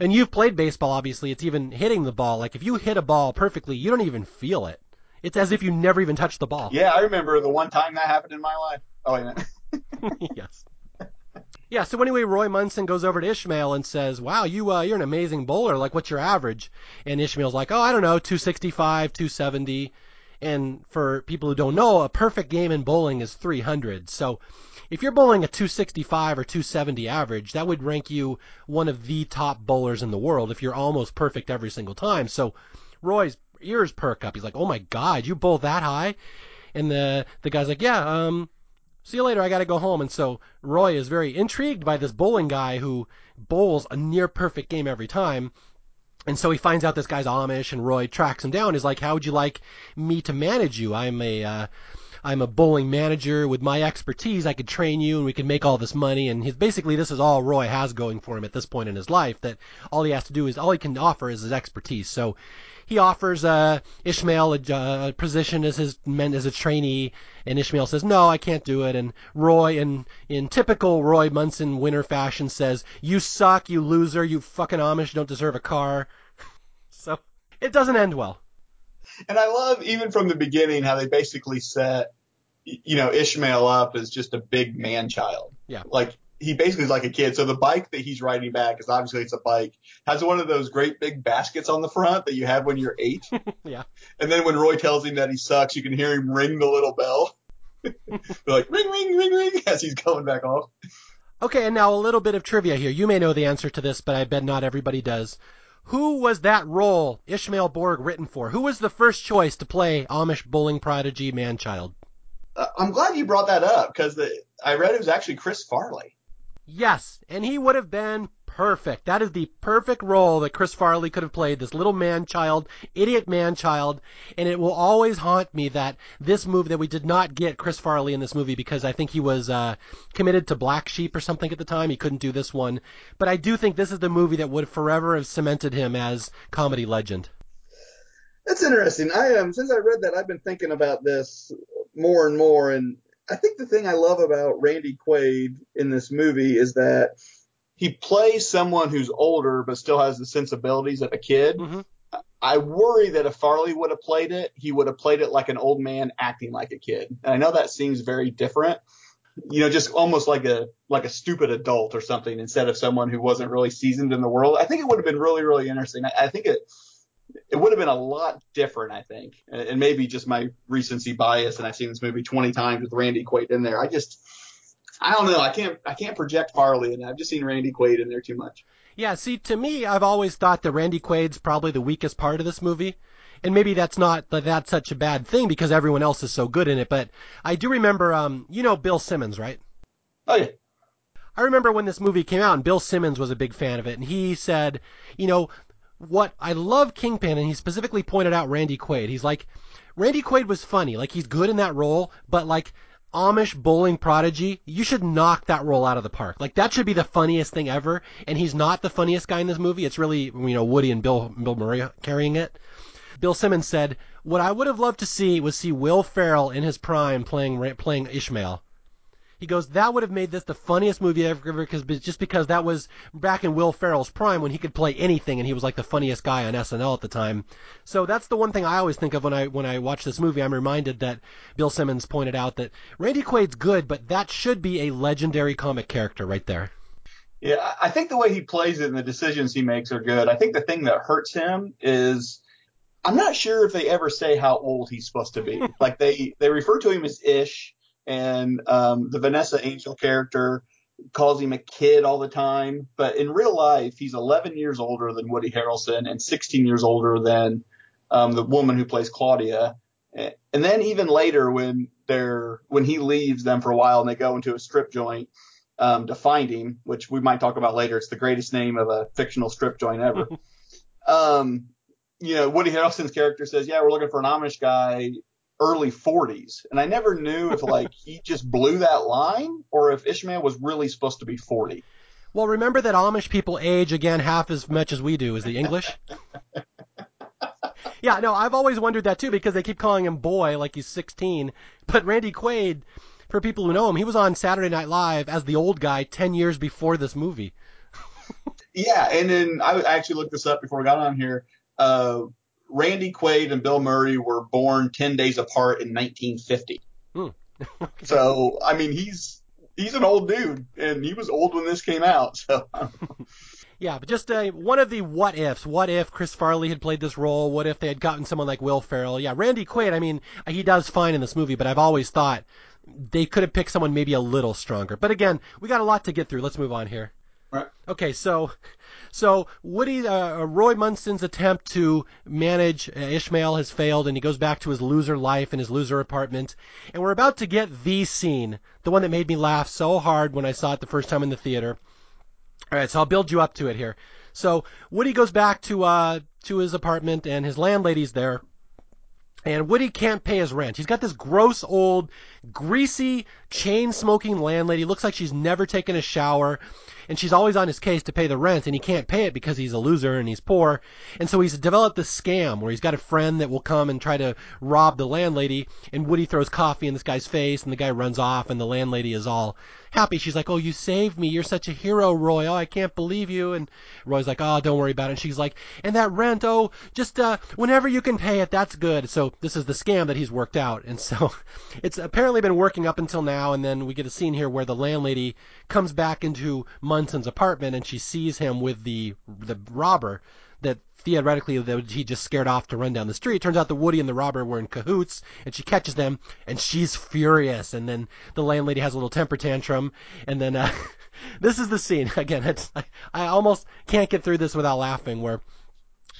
And you've played baseball, obviously. It's even hitting the ball. Like if you hit a ball perfectly, you don't even feel it. It's as if you never even touched the ball. Yeah, I remember the one time that happened in my life. Oh, wait a minute. yes. Yeah. So anyway, Roy Munson goes over to Ishmael and says, "Wow, you uh, you're an amazing bowler. Like, what's your average?" And Ishmael's like, "Oh, I don't know, 265, 270." And for people who don't know, a perfect game in bowling is 300. So if you're bowling a 265 or 270 average, that would rank you one of the top bowlers in the world if you're almost perfect every single time. So Roy's ears perk up. He's like, "Oh my God, you bowl that high?" And the the guy's like, "Yeah, um, see you later. I got to go home." And so Roy is very intrigued by this bowling guy who bowls a near perfect game every time. And so he finds out this guy's Amish, and Roy tracks him down. He's like, "How would you like me to manage you? I'm a uh, I'm a bowling manager with my expertise. I could train you and we could make all this money. And he's basically this is all Roy has going for him at this point in his life. That all he has to do is all he can offer is his expertise. So he offers uh, Ishmael a, a position as his men as a trainee, and Ishmael says, "No, I can't do it." And Roy, in in typical Roy Munson winner fashion, says, "You suck, you loser, you fucking Amish don't deserve a car." so it doesn't end well. And I love even from the beginning how they basically set you know Ishmael up as just a big man child. Yeah. Like he basically is like a kid. So the bike that he's riding back, is obviously it's a bike, has one of those great big baskets on the front that you have when you're eight. yeah. And then when Roy tells him that he sucks, you can hear him ring the little bell. They're like ring, ring, ring, ring as he's coming back off. Okay, and now a little bit of trivia here. You may know the answer to this, but I bet not everybody does. Who was that role Ishmael Borg written for? Who was the first choice to play Amish bowling prodigy manchild? Uh, I'm glad you brought that up because I read it was actually Chris Farley. Yes, and he would have been perfect. That is the perfect role that Chris Farley could have played, this little man child, idiot man child, and it will always haunt me that this movie, that we did not get Chris Farley in this movie because I think he was uh, committed to Black Sheep or something at the time. He couldn't do this one. But I do think this is the movie that would forever have cemented him as comedy legend. That's interesting. I um since I read that I've been thinking about this more and more and I think the thing I love about Randy Quaid in this movie is that he plays someone who's older but still has the sensibilities of a kid. Mm-hmm. I worry that if Farley would have played it, he would have played it like an old man acting like a kid. And I know that seems very different. You know, just almost like a like a stupid adult or something instead of someone who wasn't really seasoned in the world. I think it would have been really, really interesting. I, I think it it would have been a lot different, I think. And maybe just my recency bias, and I've seen this movie 20 times with Randy Quaid in there. I just, I don't know. I can't, I can't project Farley, and I've just seen Randy Quaid in there too much. Yeah, see, to me, I've always thought that Randy Quaid's probably the weakest part of this movie. And maybe that's not that that's such a bad thing because everyone else is so good in it. But I do remember, um, you know, Bill Simmons, right? Oh yeah. I remember when this movie came out, and Bill Simmons was a big fan of it, and he said, you know, what I love Kingpin, and he specifically pointed out Randy Quaid. He's like, Randy Quaid was funny, like he's good in that role, but like Amish bowling prodigy, you should knock that role out of the park. Like that should be the funniest thing ever, and he's not the funniest guy in this movie. It's really you know Woody and Bill Bill Murray carrying it. Bill Simmons said, "What I would have loved to see was see Will Ferrell in his prime playing playing Ishmael." He goes, that would have made this the funniest movie ever because just because that was back in Will Ferrell's prime when he could play anything and he was like the funniest guy on SNL at the time. So that's the one thing I always think of when I when I watch this movie. I'm reminded that Bill Simmons pointed out that Randy Quaid's good, but that should be a legendary comic character right there. Yeah, I think the way he plays it and the decisions he makes are good. I think the thing that hurts him is I'm not sure if they ever say how old he's supposed to be. like they they refer to him as Ish and um, the Vanessa Angel character calls him a kid all the time. But in real life, he's 11 years older than Woody Harrelson and 16 years older than um, the woman who plays Claudia. And then even later, when they're when he leaves them for a while and they go into a strip joint um, to find him, which we might talk about later, it's the greatest name of a fictional strip joint ever. um, you know, Woody Harrelson's character says, "Yeah, we're looking for an Amish guy early 40s. And I never knew if like he just blew that line or if Ishmael was really supposed to be 40. Well, remember that Amish people age again half as much as we do as the English. yeah, no, I've always wondered that too because they keep calling him boy like he's 16. But Randy Quaid, for people who know him, he was on Saturday Night Live as the old guy 10 years before this movie. yeah, and then I actually looked this up before we got on here. Uh, Randy Quaid and Bill Murray were born 10 days apart in 1950. Hmm. so, I mean, he's he's an old dude, and he was old when this came out. So. yeah, but just uh, one of the what ifs. What if Chris Farley had played this role? What if they had gotten someone like Will Ferrell? Yeah, Randy Quaid. I mean, he does fine in this movie, but I've always thought they could have picked someone maybe a little stronger. But again, we got a lot to get through. Let's move on here. Okay, so so Woody uh, Roy Munson's attempt to manage uh, Ishmael has failed, and he goes back to his loser life in his loser apartment. And we're about to get the scene, the one that made me laugh so hard when I saw it the first time in the theater. All right, so I'll build you up to it here. So Woody goes back to uh, to his apartment, and his landlady's there, And Woody can't pay his rent. He's got this gross old, greasy, chain smoking landlady. Looks like she's never taken a shower and she's always on his case to pay the rent, and he can't pay it because he's a loser and he's poor. And so he's developed this scam where he's got a friend that will come and try to rob the landlady, and Woody throws coffee in this guy's face, and the guy runs off, and the landlady is all happy. She's like, "Oh, you saved me. You're such a hero, Roy. Oh, I can't believe you." And Roy's like, "Oh, don't worry about it." And she's like, "And that rent, oh, just uh, whenever you can pay it, that's good." So this is the scam that he's worked out, and so it's apparently been working up until now. And then we get a scene here where the landlady comes back into Munson's apartment and she sees him with the the robber that theoretically that he just scared off to run down the street. Turns out the Woody and the robber were in cahoots, and she catches them, and she's furious. And then the landlady has a little temper tantrum, and then uh, this is the scene again. It's I, I almost can't get through this without laughing. Where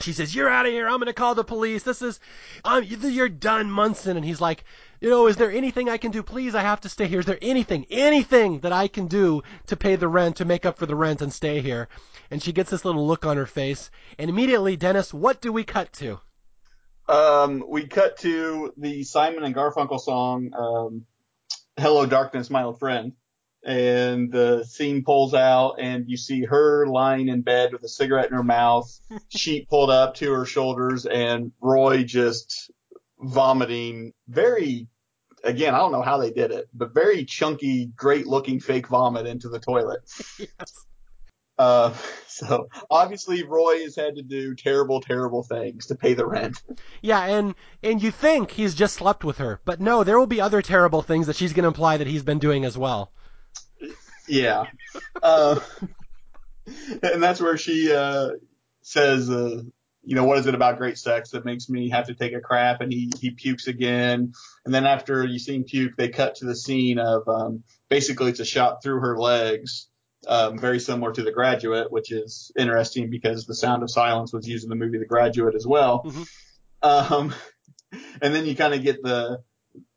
she says, "You're out of here. I'm going to call the police. This is, I'm, you're done, Munson." And he's like, "You know, is there anything I can do? Please, I have to stay here. Is there anything, anything that I can do to pay the rent, to make up for the rent, and stay here?" And she gets this little look on her face, and immediately, Dennis, what do we cut to? Um, we cut to the Simon and Garfunkel song, um, "Hello, Darkness, My Old Friend." and the scene pulls out and you see her lying in bed with a cigarette in her mouth, sheet pulled up to her shoulders and Roy just vomiting very again, I don't know how they did it, but very chunky, great looking fake vomit into the toilet. Yes. Uh, so obviously Roy has had to do terrible, terrible things to pay the rent. Yeah, and and you think he's just slept with her, but no, there will be other terrible things that she's going to imply that he's been doing as well. Yeah. Uh, and that's where she uh, says, uh, you know, what is it about great sex that makes me have to take a crap? And he, he pukes again. And then after you see him puke, they cut to the scene of um, basically it's a shot through her legs, um, very similar to The Graduate, which is interesting because The Sound of Silence was used in the movie The Graduate as well. Mhm. Um, and then you kind of get the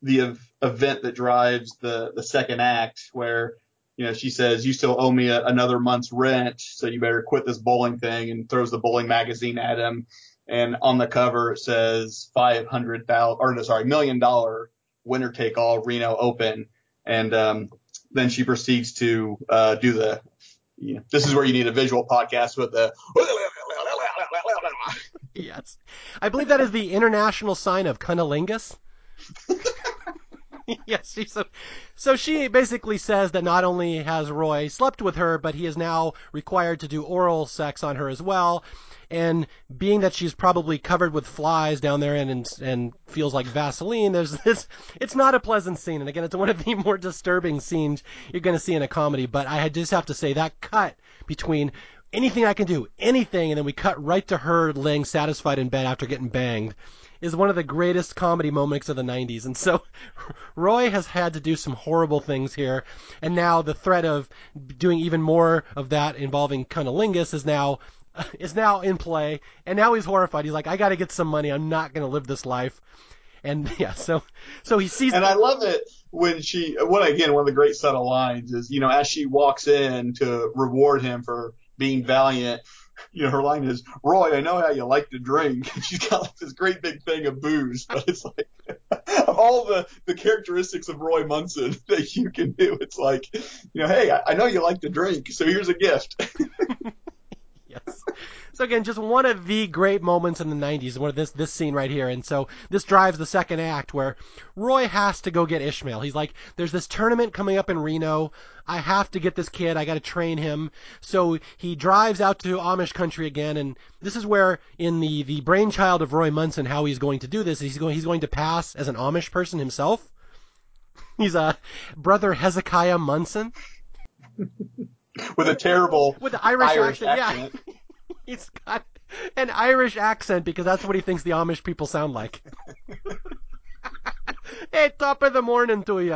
the ev- event that drives the the second act where you know she says you still owe me a, another month's rent so you better quit this bowling thing and throws the bowling magazine at him and on the cover it says five hundred thousand or no sorry million dollar winner take all Reno Open and um, then she proceeds to uh, do the you know, this is where you need a visual podcast with the Yes. I believe that is the international sign of cunnilingus. yes, she, so so she basically says that not only has Roy slept with her, but he is now required to do oral sex on her as well. And being that she's probably covered with flies down there and and, and feels like Vaseline, there's this. It's not a pleasant scene, and again, it's one of the more disturbing scenes you're going to see in a comedy. But I just have to say that cut between anything I can do, anything, and then we cut right to her laying satisfied in bed after getting banged is one of the greatest comedy moments of the 90s. And so Roy has had to do some horrible things here. And now the threat of doing even more of that involving cunnilingus is now is now in play. And now he's horrified. He's like, I got to get some money. I'm not going to live this life. And yeah, so so he sees And I love it when she, what again, one of the great subtle lines is, you know, as she walks in to reward him for being valiant, you know, her line is, Roy, I know how you like to drink. She's got like this great big thing of booze, but it's like, of all the, the characteristics of Roy Munson that you can do, it's like, you know, hey, I, I know you like to drink, so here's a gift. yes. Again, just one of the great moments in the 90s, one of this this scene right here. And so this drives the second act where Roy has to go get Ishmael. He's like, there's this tournament coming up in Reno. I have to get this kid. I got to train him. So he drives out to Amish country again, and this is where, in the the brainchild of Roy Munson, how he's going to do this, he's going he's going to pass as an Amish person himself. He's a brother Hezekiah Munson with a terrible with the Irish, Irish accent. accent. Yeah, he's got an Irish accent because that's what he thinks the Amish people sound like. hey, top of the morning to you.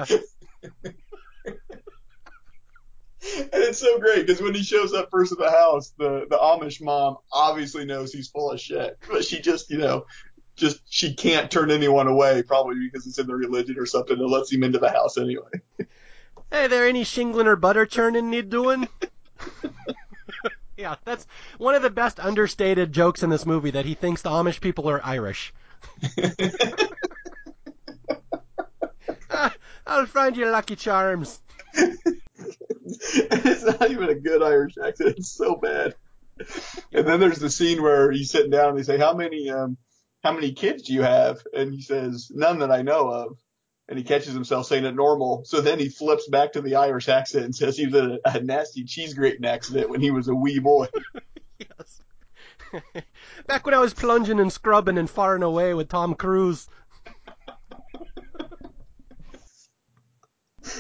And it's so great because when he shows up first at the house, the, the Amish mom obviously knows he's full of shit, but she just, you know, just, she can't turn anyone away, probably because it's in the religion or something that lets him into the house anyway. Hey, there any shingling or butter churning you doing? yeah, that's one of the best understated jokes in this movie that he thinks the Amish people are Irish. I'll find your Lucky Charms. it's not even a good Irish accent. It's so bad. And then there's the scene where he's sitting down and they say, "How many um, how many kids do you have?" And he says, "None that I know of." And he catches himself saying it normal. So then he flips back to the Irish accent and says he was in a, a nasty cheese grating accident when he was a wee boy. Yes. Back when I was plunging and scrubbing and faring away with Tom Cruise.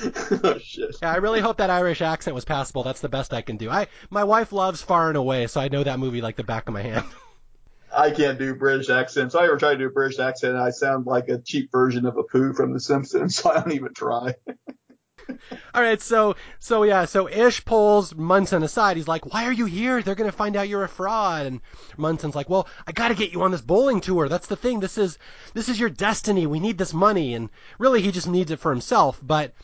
oh shit. Yeah, I really hope that Irish accent was passable. That's the best I can do. I my wife loves Far and Away, so I know that movie like the back of my hand. I can't do British accents. I ever try to do a British accent, I sound like a cheap version of Apu from The Simpsons, so I don't even try. All right, so so yeah, so Ish pulls Munson aside. He's like, "Why are you here? They're gonna find out you're a fraud." And Munson's like, "Well, I got to get you on this bowling tour. That's the thing. This is this is your destiny. We need this money." And really, he just needs it for himself. But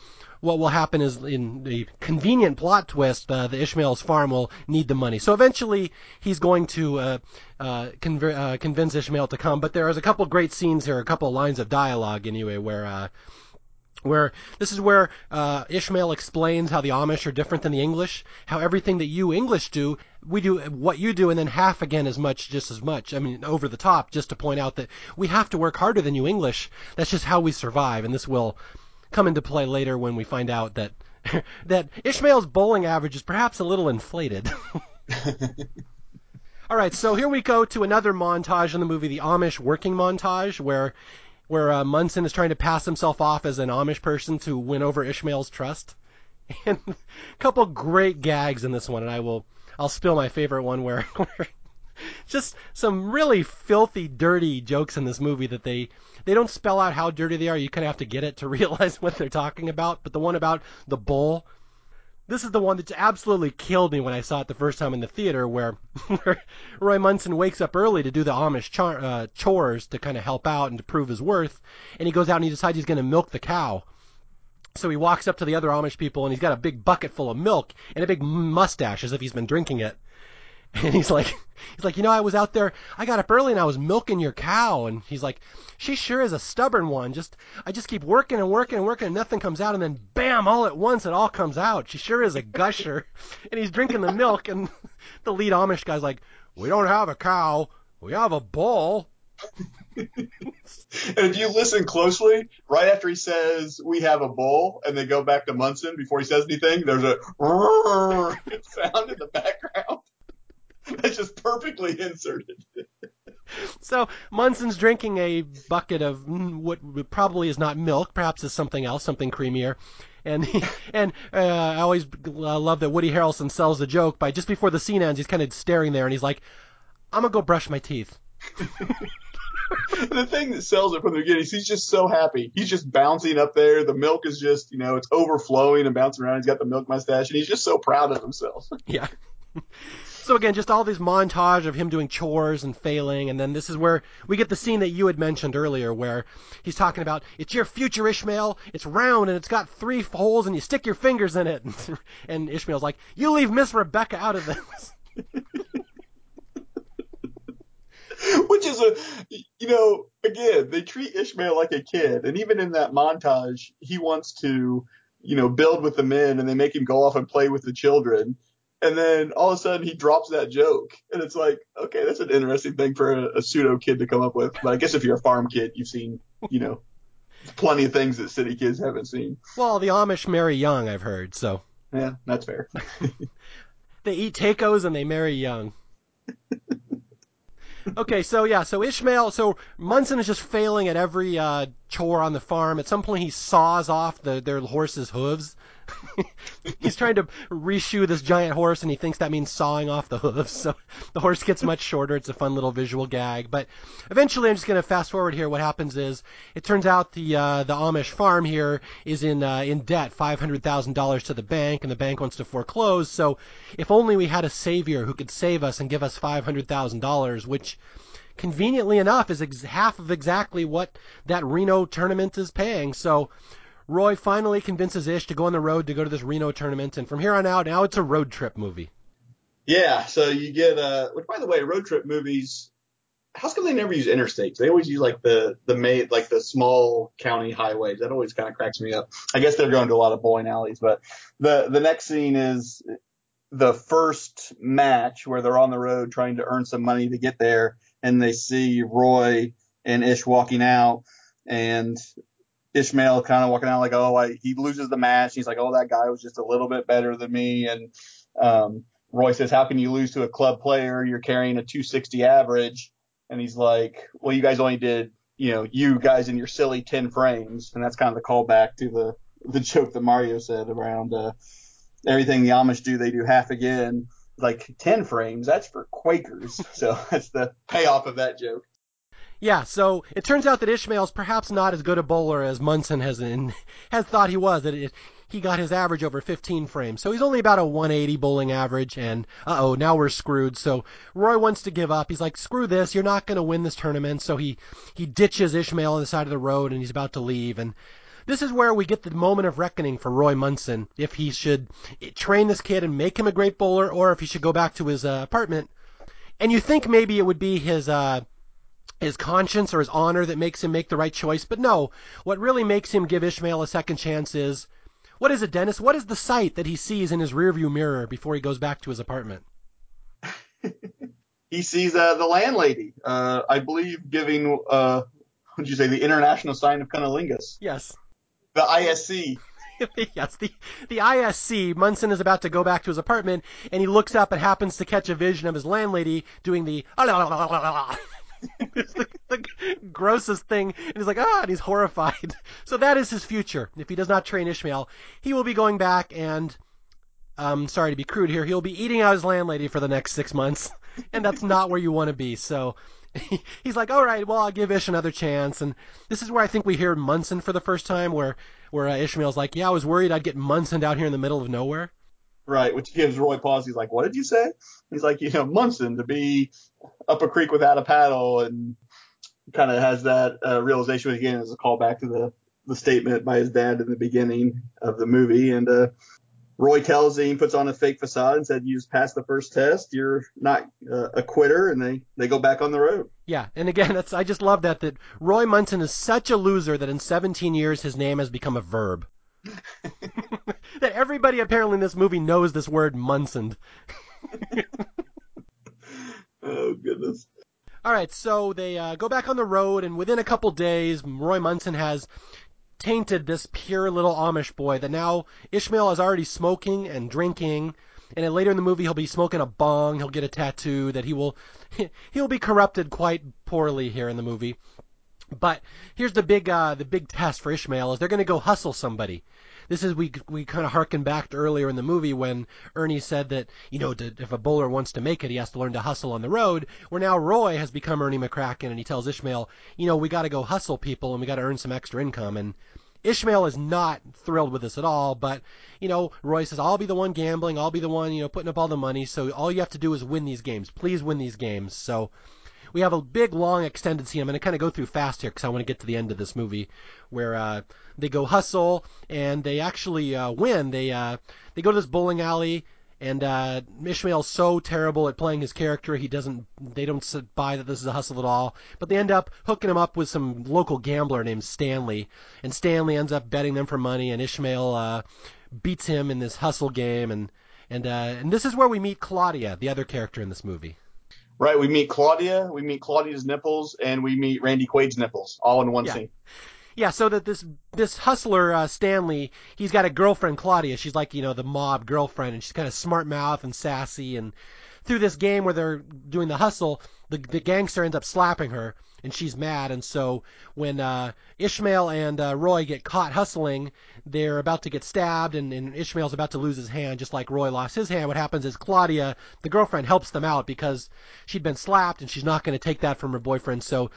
what will happen is, in the convenient plot twist, uh, the Ishmael's farm will need the money. So eventually, he's going to uh, uh, conver- uh, convince Ishmael to come. But there is a couple great scenes here, a couple lines of dialogue anyway, where. Uh, where this is where uh, Ishmael explains how the Amish are different than the English, how everything that you English do, we do what you do, and then half again as much, just as much. I mean, over the top, just to point out that we have to work harder than you English. That's just how we survive, and this will come into play later when we find out that that Ishmael's bowling average is perhaps a little inflated. All right, so here we go to another montage in the movie, the Amish working montage, where where uh, Munson is trying to pass himself off as an Amish person to win over Ishmael's trust. And a couple great gags in this one, and I will I'll spill my favorite one where, where just some really filthy, dirty jokes in this movie that they they don't spell out how dirty they are. You kind of have to get it to realize what they're talking about. But the one about the bull, this is the one that absolutely killed me when I saw it the first time in the theater, where, where Roy Munson wakes up early to do the Amish char, uh, chores to kind of help out and to prove his worth, and he goes out and he decides he's going to milk the cow. So he walks up to the other Amish people and he's got a big bucket full of milk and a big mustache as if he's been drinking it. And he's like, he's like, you know, I was out there, I got up early and I was milking your cow. And he's like, she sure is a stubborn one. Just, I just keep working and working and working and nothing comes out. And then bam, all at once it all comes out. She sure is a gusher. and he's drinking the milk and the lead Amish guy's like, we don't have a cow. We have a bull. and if you listen closely, right after he says we have a bull, and they go back to Munson before he says anything, there's a sound in the background. That's just perfectly inserted. so Munson's drinking a bucket of what probably is not milk, perhaps is something else, something creamier. And he, and uh, I always love that Woody Harrelson sells the joke by just before the scene ends, he's kind of staring there and he's like, "I'm gonna go brush my teeth." the thing that sells it from the beginning is he's just so happy. He's just bouncing up there. The milk is just, you know, it's overflowing and bouncing around. He's got the milk mustache and he's just so proud of himself. Yeah. So again, just all this montage of him doing chores and failing, and then this is where we get the scene that you had mentioned earlier, where he's talking about it's your future Ishmael, it's round and it's got three holes, and you stick your fingers in it. And Ishmael's like, "You leave Miss Rebecca out of this." Which is a, you know, again, they treat Ishmael like a kid, and even in that montage, he wants to, you know, build with the men, and they make him go off and play with the children and then all of a sudden he drops that joke, and it's like, okay, that's an interesting thing for a, a pseudo kid to come up with. But I guess if you're a farm kid, you've seen, you know, plenty of things that city kids haven't seen. Well, the Amish marry young, I've heard. So yeah, that's fair. they eat tacos and they marry young. okay, so yeah, so Ishmael, so Munson is just failing at every uh, chore on the farm. At some point, he saws off the their horse's hooves he's trying to reshoe this giant horse, and he thinks that means sawing off the hooves. So the horse gets much shorter. It's a fun little visual gag. But eventually, I'm just going to fast forward here. What happens is, it turns out the uh, the Amish farm here is in uh, in debt, five hundred thousand dollars to the bank, and the bank wants to foreclose. So if only we had a savior who could save us and give us five hundred thousand dollars, which conveniently enough is ex- half of exactly what that Reno tournament is paying. So Roy finally convinces Ish to go on the road to go to this Reno tournament, and from here on out, now it's a road trip movie. Yeah, so you get uh which by the way, road trip movies how's come they never use interstates? They always use like the the made like the small county highways. That always kind of cracks me up. I guess they're going to a lot of bowling alleys, but the the next scene is the first match where they're on the road trying to earn some money to get there, and they see Roy and Ish walking out, and Ishmael kind of walking out like, oh, I, he loses the match. He's like, oh, that guy was just a little bit better than me, and um, Roy says, how can you lose to a club player? You're carrying a 260 average. And he's like, well, you guys only did, you know, you guys in your silly 10 frames. And that's kind of the callback to the, the joke that Mario said around, uh, everything the Amish do, they do half again. Like 10 frames, that's for Quakers. so that's the payoff of that joke. Yeah, so it turns out that Ishmael's perhaps not as good a bowler as Munson has in, has thought he was. That it, he got his average over 15 frames. So he's only about a 180 bowling average, and uh oh, now we're screwed. So Roy wants to give up. He's like, screw this, you're not going to win this tournament. So he, he ditches Ishmael on the side of the road, and he's about to leave. And this is where we get the moment of reckoning for Roy Munson, if he should train this kid and make him a great bowler, or if he should go back to his uh, apartment. And you think maybe it would be his, uh, his conscience or his honor that makes him make the right choice, but no. What really makes him give Ishmael a second chance is what is it, Dennis? What is the sight that he sees in his rearview mirror before he goes back to his apartment? he sees uh, the landlady, uh, I believe, giving, uh, what did you say, the international sign of cunnilingus. Yes. The ISC. yes, the the ISC. Munson is about to go back to his apartment, and he looks up and happens to catch a vision of his landlady doing the it's the, the, grossest thing. And he's like, ah, and he's horrified. So that is his future. If he does not train Ishmael, he will be going back and, um, sorry to be crude here, he'll be eating out his landlady for the next six months. And that's not where you want to be. So he's like, all right, well, I'll give Ish another chance. And this is where I think we hear Munson for the first time, where, where uh, Ishmael's like, yeah, I was worried I'd get Munson out here in the middle of nowhere. Right, which gives Roy pause. He's like, "What did you say?" He's like, "You know, Munson to be up a creek without a paddle," and kind of has that uh, realization again as a callback to the the statement by his dad in the beginning of the movie. And uh, Roy tells him, puts on a fake facade and said, "You just passed the first test. You're not uh, a quitter," and they they go back on the road. Yeah, and again, that's I just love that that Roy Munson is such a loser that in 17 years his name has become a verb. that everybody apparently in this movie knows this word Munson. oh goodness. All right, so they uh, go back on the road, and within a couple days, Roy Munson has tainted this pure little Amish boy that now Ishmael is already smoking and drinking. And then later in the movie, he'll be smoking a bong. He'll get a tattoo that he will he'll be corrupted quite poorly here in the movie. But here's the big uh, the big test for Ishmael is they're going to go hustle somebody. This is we we kind of harken back to earlier in the movie when Ernie said that you know to, if a bowler wants to make it, he has to learn to hustle on the road. Where now Roy has become Ernie McCracken and he tells Ishmael, you know, we got to go hustle people and we got to earn some extra income and. Ishmael is not thrilled with this at all, but you know, Roy says, I'll be the one gambling, I'll be the one, you know, putting up all the money, so all you have to do is win these games. Please win these games. So we have a big, long, extended scene. I'm going to kind of go through fast here because I want to get to the end of this movie where uh, they go hustle and they actually uh, win. They uh, they go to this bowling alley. And uh, Ishmael's so terrible at playing his character, he doesn't. They don't buy that this is a hustle at all. But they end up hooking him up with some local gambler named Stanley, and Stanley ends up betting them for money, and Ishmael uh, beats him in this hustle game, and and uh, and this is where we meet Claudia, the other character in this movie. Right, we meet Claudia, we meet Claudia's nipples, and we meet Randy Quaid's nipples, all in one yeah. scene. Yeah, so that this this hustler uh, Stanley, he's got a girlfriend Claudia. She's like you know the mob girlfriend, and she's kind of smart mouth and sassy. And through this game where they're doing the hustle, the the gangster ends up slapping her, and she's mad. And so when uh, Ishmael and uh, Roy get caught hustling, they're about to get stabbed, and, and Ishmael's about to lose his hand, just like Roy lost his hand. What happens is Claudia, the girlfriend, helps them out because she'd been slapped, and she's not going to take that from her boyfriend. So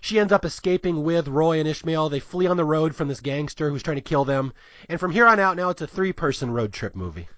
she ends up escaping with Roy and Ishmael. They flee on the road from this gangster who's trying to kill them. And from here on out, now it's a three-person road trip movie.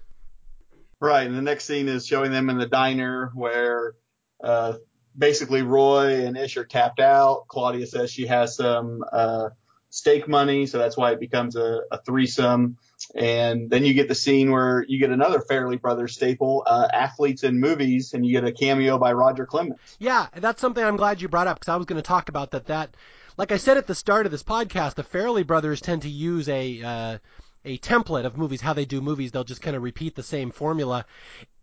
Right, and the next scene is showing them in the diner where uh, basically Roy and Ish are tapped out. Claudia says she has some uh, stake money, so that's why it becomes a, a threesome. And then you get the scene where you get another Farrelly Brothers staple, uh, athletes in movies, and you get a cameo by Roger Clemens. Yeah, that's something I'm glad you brought up because I was going to talk about that. That, like I said at the start of this podcast, the Farrelly Brothers tend to use a uh, a template of movies, how they do movies. They'll just kind of repeat the same formula,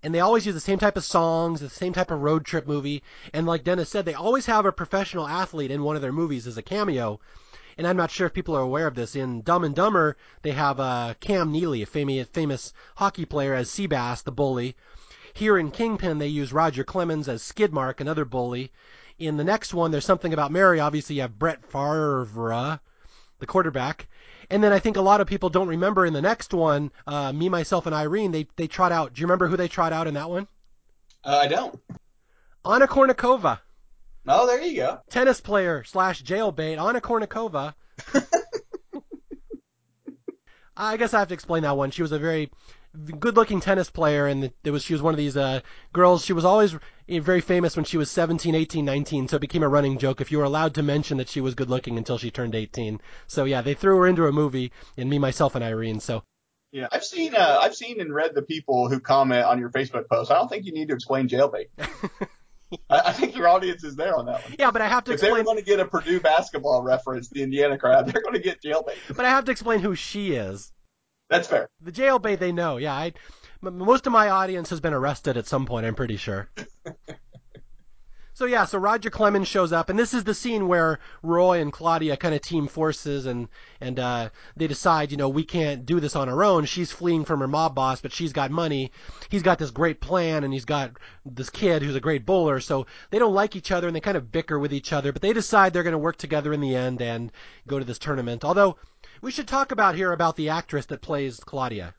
and they always use the same type of songs, the same type of road trip movie. And like Dennis said, they always have a professional athlete in one of their movies as a cameo and I'm not sure if people are aware of this. In Dumb and Dumber, they have uh, Cam Neely, a famous, famous hockey player, as Seabass, the bully. Here in Kingpin, they use Roger Clemens as Skidmark, another bully. In the next one, there's something about Mary. Obviously, you have Brett Favre, the quarterback. And then I think a lot of people don't remember in the next one, uh, me, myself, and Irene, they, they trot out. Do you remember who they trot out in that one? Uh, I don't. Anna Kournikova. Oh, there you go. Tennis player slash jailbait, Anna Kournikova. I guess I have to explain that one. She was a very good-looking tennis player, and it was she was one of these uh, girls. She was always very famous when she was 17, 18, 19, so it became a running joke if you were allowed to mention that she was good-looking until she turned 18. So yeah, they threw her into a movie, and me, myself, and Irene. So yeah, I've seen uh, I've seen and read the people who comment on your Facebook post. I don't think you need to explain jailbait. I, think your audience is there on that one. Yeah, but I have to if explain. they're going to get a Purdue basketball reference, the Indiana crowd, they're going to get jailbait. But I have to explain who she is. That's fair. The jail bait they know. Yeah, I, most of my audience has been arrested at some point. I'm pretty sure. So yeah, so Roger Clemens shows up, and this is the scene where Roy and Claudia kind of team forces, and and uh, they decide, you know, we can't do this on our own. She's fleeing from her mob boss, but she's got money. He's got this great plan, and he's got this kid who's a great bowler. So they don't like each other, and they kind of bicker with each other, but they decide they're going to work together in the end and go to this tournament. Although we should talk about here about the actress that plays Claudia.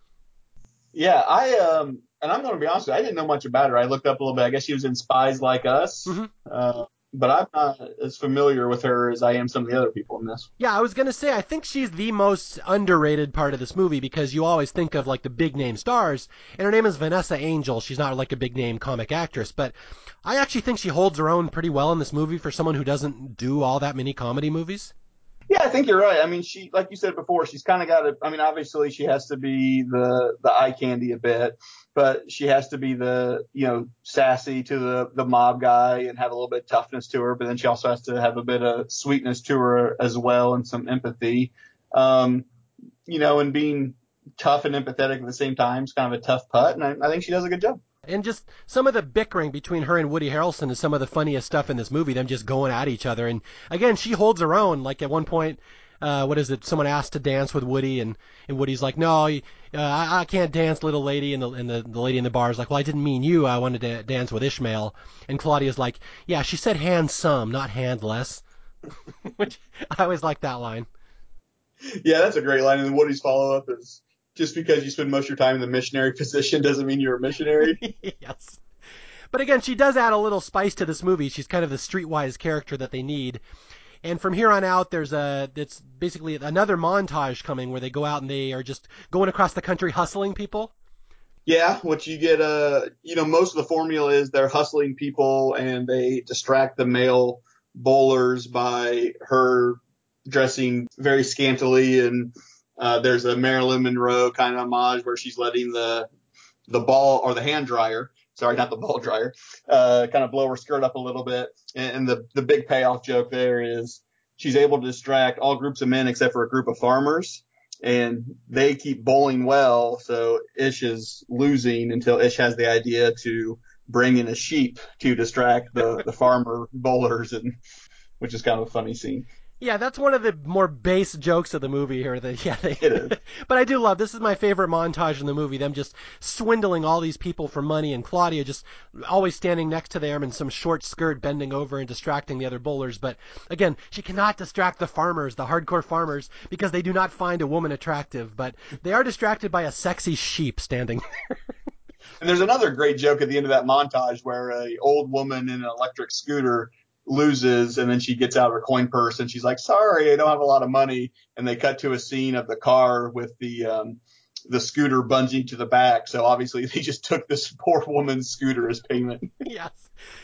Yeah, I um and I'm going to be honest with you, I didn't know much about her. I looked up a little bit. I guess she was in Spies Like Us. Mm-hmm. Uh, but I'm not as familiar with her as I am some of the other people in this. Yeah, I was gonna say I think she's the most underrated part of this movie because you always think of like the big name stars, and her name is Vanessa Angel. She's not like a big name comic actress, but I actually think she holds her own pretty well in this movie for someone who doesn't do all that many comedy movies. Yeah, I think you're right. I mean, she, like you said before, she's kind of got to. I mean, obviously, she has to be the the eye candy a bit, but she has to be the you know sassy to the the mob guy and have a little bit of toughness to her. But then she also has to have a bit of sweetness to her as well and some empathy. Um, you know, and being tough and empathetic at the same time is kind of a tough putt, and I, I think she does a good job. And just some of the bickering between her and Woody Harrelson is some of the funniest stuff in this movie. Them just going at each other, and again, she holds her own. Like at one point, uh, what is it? Someone asked to dance with Woody, and and Woody's like, "No, uh, I, I can't dance, little lady." And the and the, the lady in the bar is like, "Well, I didn't mean you. I wanted to dance with Ishmael." And Claudia's like, "Yeah, she said handsome, not handless." Which I always like that line. Yeah, that's a great line. And Woody's follow up is, just because you spend most of your time in the missionary position doesn't mean you're a missionary. yes. But again, she does add a little spice to this movie. She's kind of the streetwise character that they need. And from here on out, there's a it's basically another montage coming where they go out and they are just going across the country hustling people. Yeah, what you get, uh, you know, most of the formula is they're hustling people and they distract the male bowlers by her dressing very scantily and uh, there's a Marilyn Monroe kind of homage where she's letting the the ball or the hand dryer, sorry, not the ball dryer, uh, kind of blow her skirt up a little bit. And, and the the big payoff joke there is she's able to distract all groups of men except for a group of farmers. And they keep bowling well, so Ish is losing until Ish has the idea to bring in a sheep to distract the, the farmer bowlers, and which is kind of a funny scene. Yeah, that's one of the more base jokes of the movie here. That yeah, they, but I do love this is my favorite montage in the movie. Them just swindling all these people for money, and Claudia just always standing next to them in some short skirt, bending over and distracting the other bowlers. But again, she cannot distract the farmers, the hardcore farmers, because they do not find a woman attractive. But they are distracted by a sexy sheep standing there. and there's another great joke at the end of that montage where a old woman in an electric scooter loses and then she gets out of her coin purse and she's like, sorry, I don't have a lot of money. And they cut to a scene of the car with the, um, the scooter bungee to the back. So obviously they just took this poor woman's scooter as payment. yes.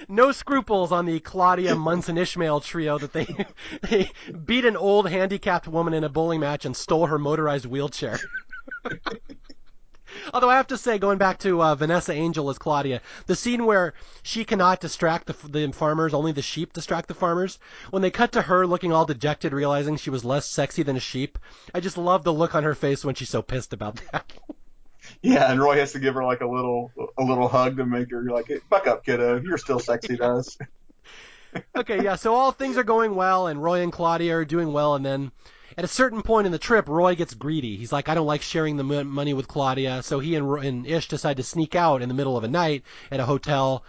No scruples on the Claudia Munson Ishmael trio that they they beat an old handicapped woman in a bowling match and stole her motorized wheelchair. Although I have to say, going back to uh, Vanessa Angel as Claudia, the scene where she cannot distract the, the farmers, only the sheep distract the farmers, when they cut to her looking all dejected, realizing she was less sexy than a sheep, I just love the look on her face when she's so pissed about that. Yeah, and Roy has to give her like a little a little hug to make her like, hey, "Buck up, kiddo. You're still sexy to us." okay, yeah. So all things are going well, and Roy and Claudia are doing well, and then at a certain point in the trip, Roy gets greedy. He's like, I don't like sharing the money with Claudia, so he and, and Ish decide to sneak out in the middle of a night at a hotel.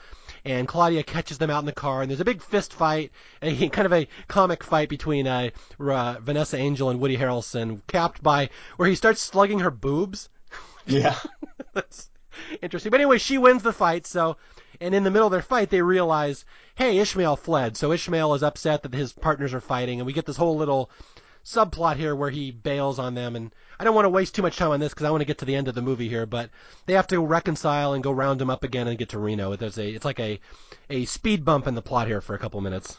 And Claudia catches them out in the car, and there's a big fist fight, a kind of a comic fight between uh, uh, Vanessa Angel and Woody Harrelson, capped by where he starts slugging her boobs. Yeah. That's interesting. But anyway, she wins the fight, so and in the middle of their fight they realize, hey, Ishmael fled. So Ishmael is upset that his partners are fighting and we get this whole little subplot here where he bails on them and I don't want to waste too much time on this because I want to get to the end of the movie here, but they have to reconcile and go round him up again and get to Reno. There's a it's like a a speed bump in the plot here for a couple minutes.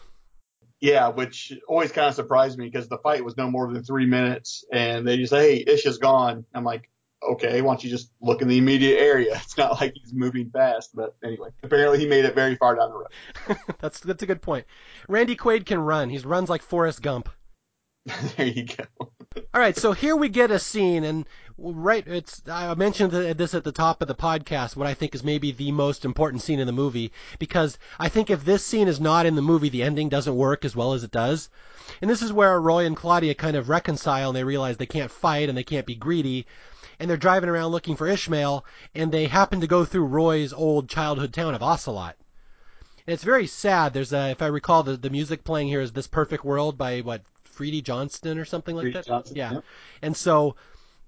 Yeah, which always kind of surprised me because the fight was no more than three minutes, and they just say, "Hey, Ish is gone." I'm like, okay, why don't you just look in the immediate area? It's not like he's moving fast, but anyway, apparently he made it very far down the road. that's that's a good point. Randy Quaid can run. He runs like Forrest Gump. there you go. All right, so here we get a scene, and right, it's I mentioned this at the top of the podcast. What I think is maybe the most important scene in the movie, because I think if this scene is not in the movie, the ending doesn't work as well as it does. And this is where Roy and Claudia kind of reconcile, and they realize they can't fight and they can't be greedy, and they're driving around looking for Ishmael, and they happen to go through Roy's old childhood town of Ocelot. And it's very sad. There's a, if I recall, the, the music playing here is "This Perfect World" by what Freedy Johnston or something like Freedy that. Johnston, yeah. yeah. And so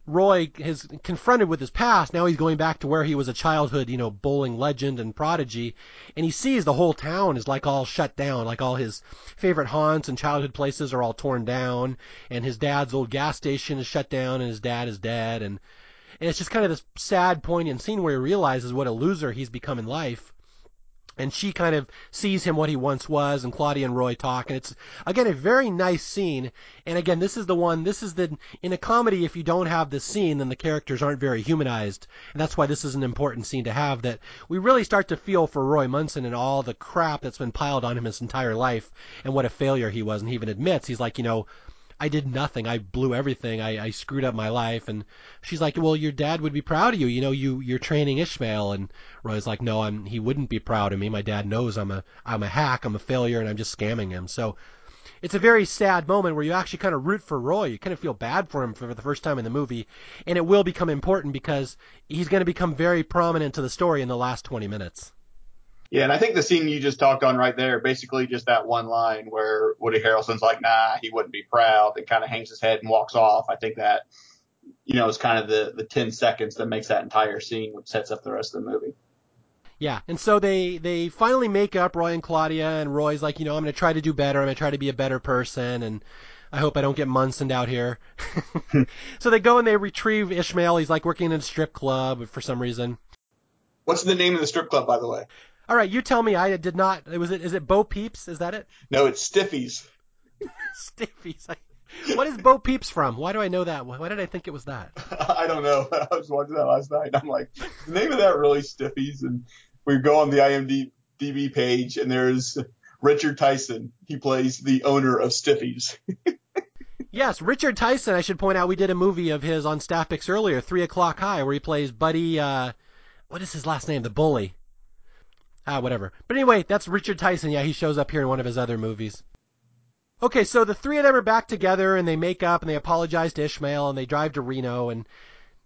Roy is confronted with his past. Now he's going back to where he was a childhood, you know, bowling legend and prodigy, and he sees the whole town is like all shut down, like all his favorite haunts and childhood places are all torn down, and his dad's old gas station is shut down, and his dad is dead, and and it's just kind of this sad, poignant scene where he realizes what a loser he's become in life. And she kind of sees him what he once was, and Claudia and Roy talk, and it's again a very nice scene. And again, this is the one. This is the in a comedy. If you don't have this scene, then the characters aren't very humanized, and that's why this is an important scene to have. That we really start to feel for Roy Munson and all the crap that's been piled on him his entire life, and what a failure he was. And he even admits he's like, you know, I did nothing. I blew everything. I, I screwed up my life. And she's like, well, your dad would be proud of you. You know, you you're training Ishmael. And Roy's like, no, I'm. He wouldn't be proud of me. My dad knows I'm a I'm a hack. I'm a failure, and I'm just scamming him. So it's a very sad moment where you actually kind of root for Roy. You kind of feel bad for him for the first time in the movie, and it will become important because he's going to become very prominent to the story in the last 20 minutes. Yeah, and I think the scene you just talked on right there, basically just that one line where Woody Harrelson's like, nah, he wouldn't be proud, and kind of hangs his head and walks off. I think that, you know, is kind of the, the 10 seconds that makes that entire scene, which sets up the rest of the movie. Yeah, and so they they finally make up Roy and Claudia, and Roy's like, you know, I'm going to try to do better. I'm going to try to be a better person, and I hope I don't get Munsoned out here. so they go and they retrieve Ishmael. He's like working in a strip club for some reason. What's the name of the strip club, by the way? All right, you tell me. I did not. Was it? Is it Bo Peeps? Is that it? No, it's Stiffies. Stiffies. What is Bo Peeps from? Why do I know that? Why did I think it was that? I don't know. I was watching that last night. I'm like, the name of that really Stiffies, and we go on the IMDb page, and there's Richard Tyson. He plays the owner of Stiffies. yes, Richard Tyson. I should point out we did a movie of his on Staff Picks earlier, Three O'clock High, where he plays Buddy. Uh, what is his last name? The bully. Ah, whatever. But anyway, that's Richard Tyson. Yeah, he shows up here in one of his other movies. Okay, so the three of them are back together and they make up and they apologize to Ishmael and they drive to Reno and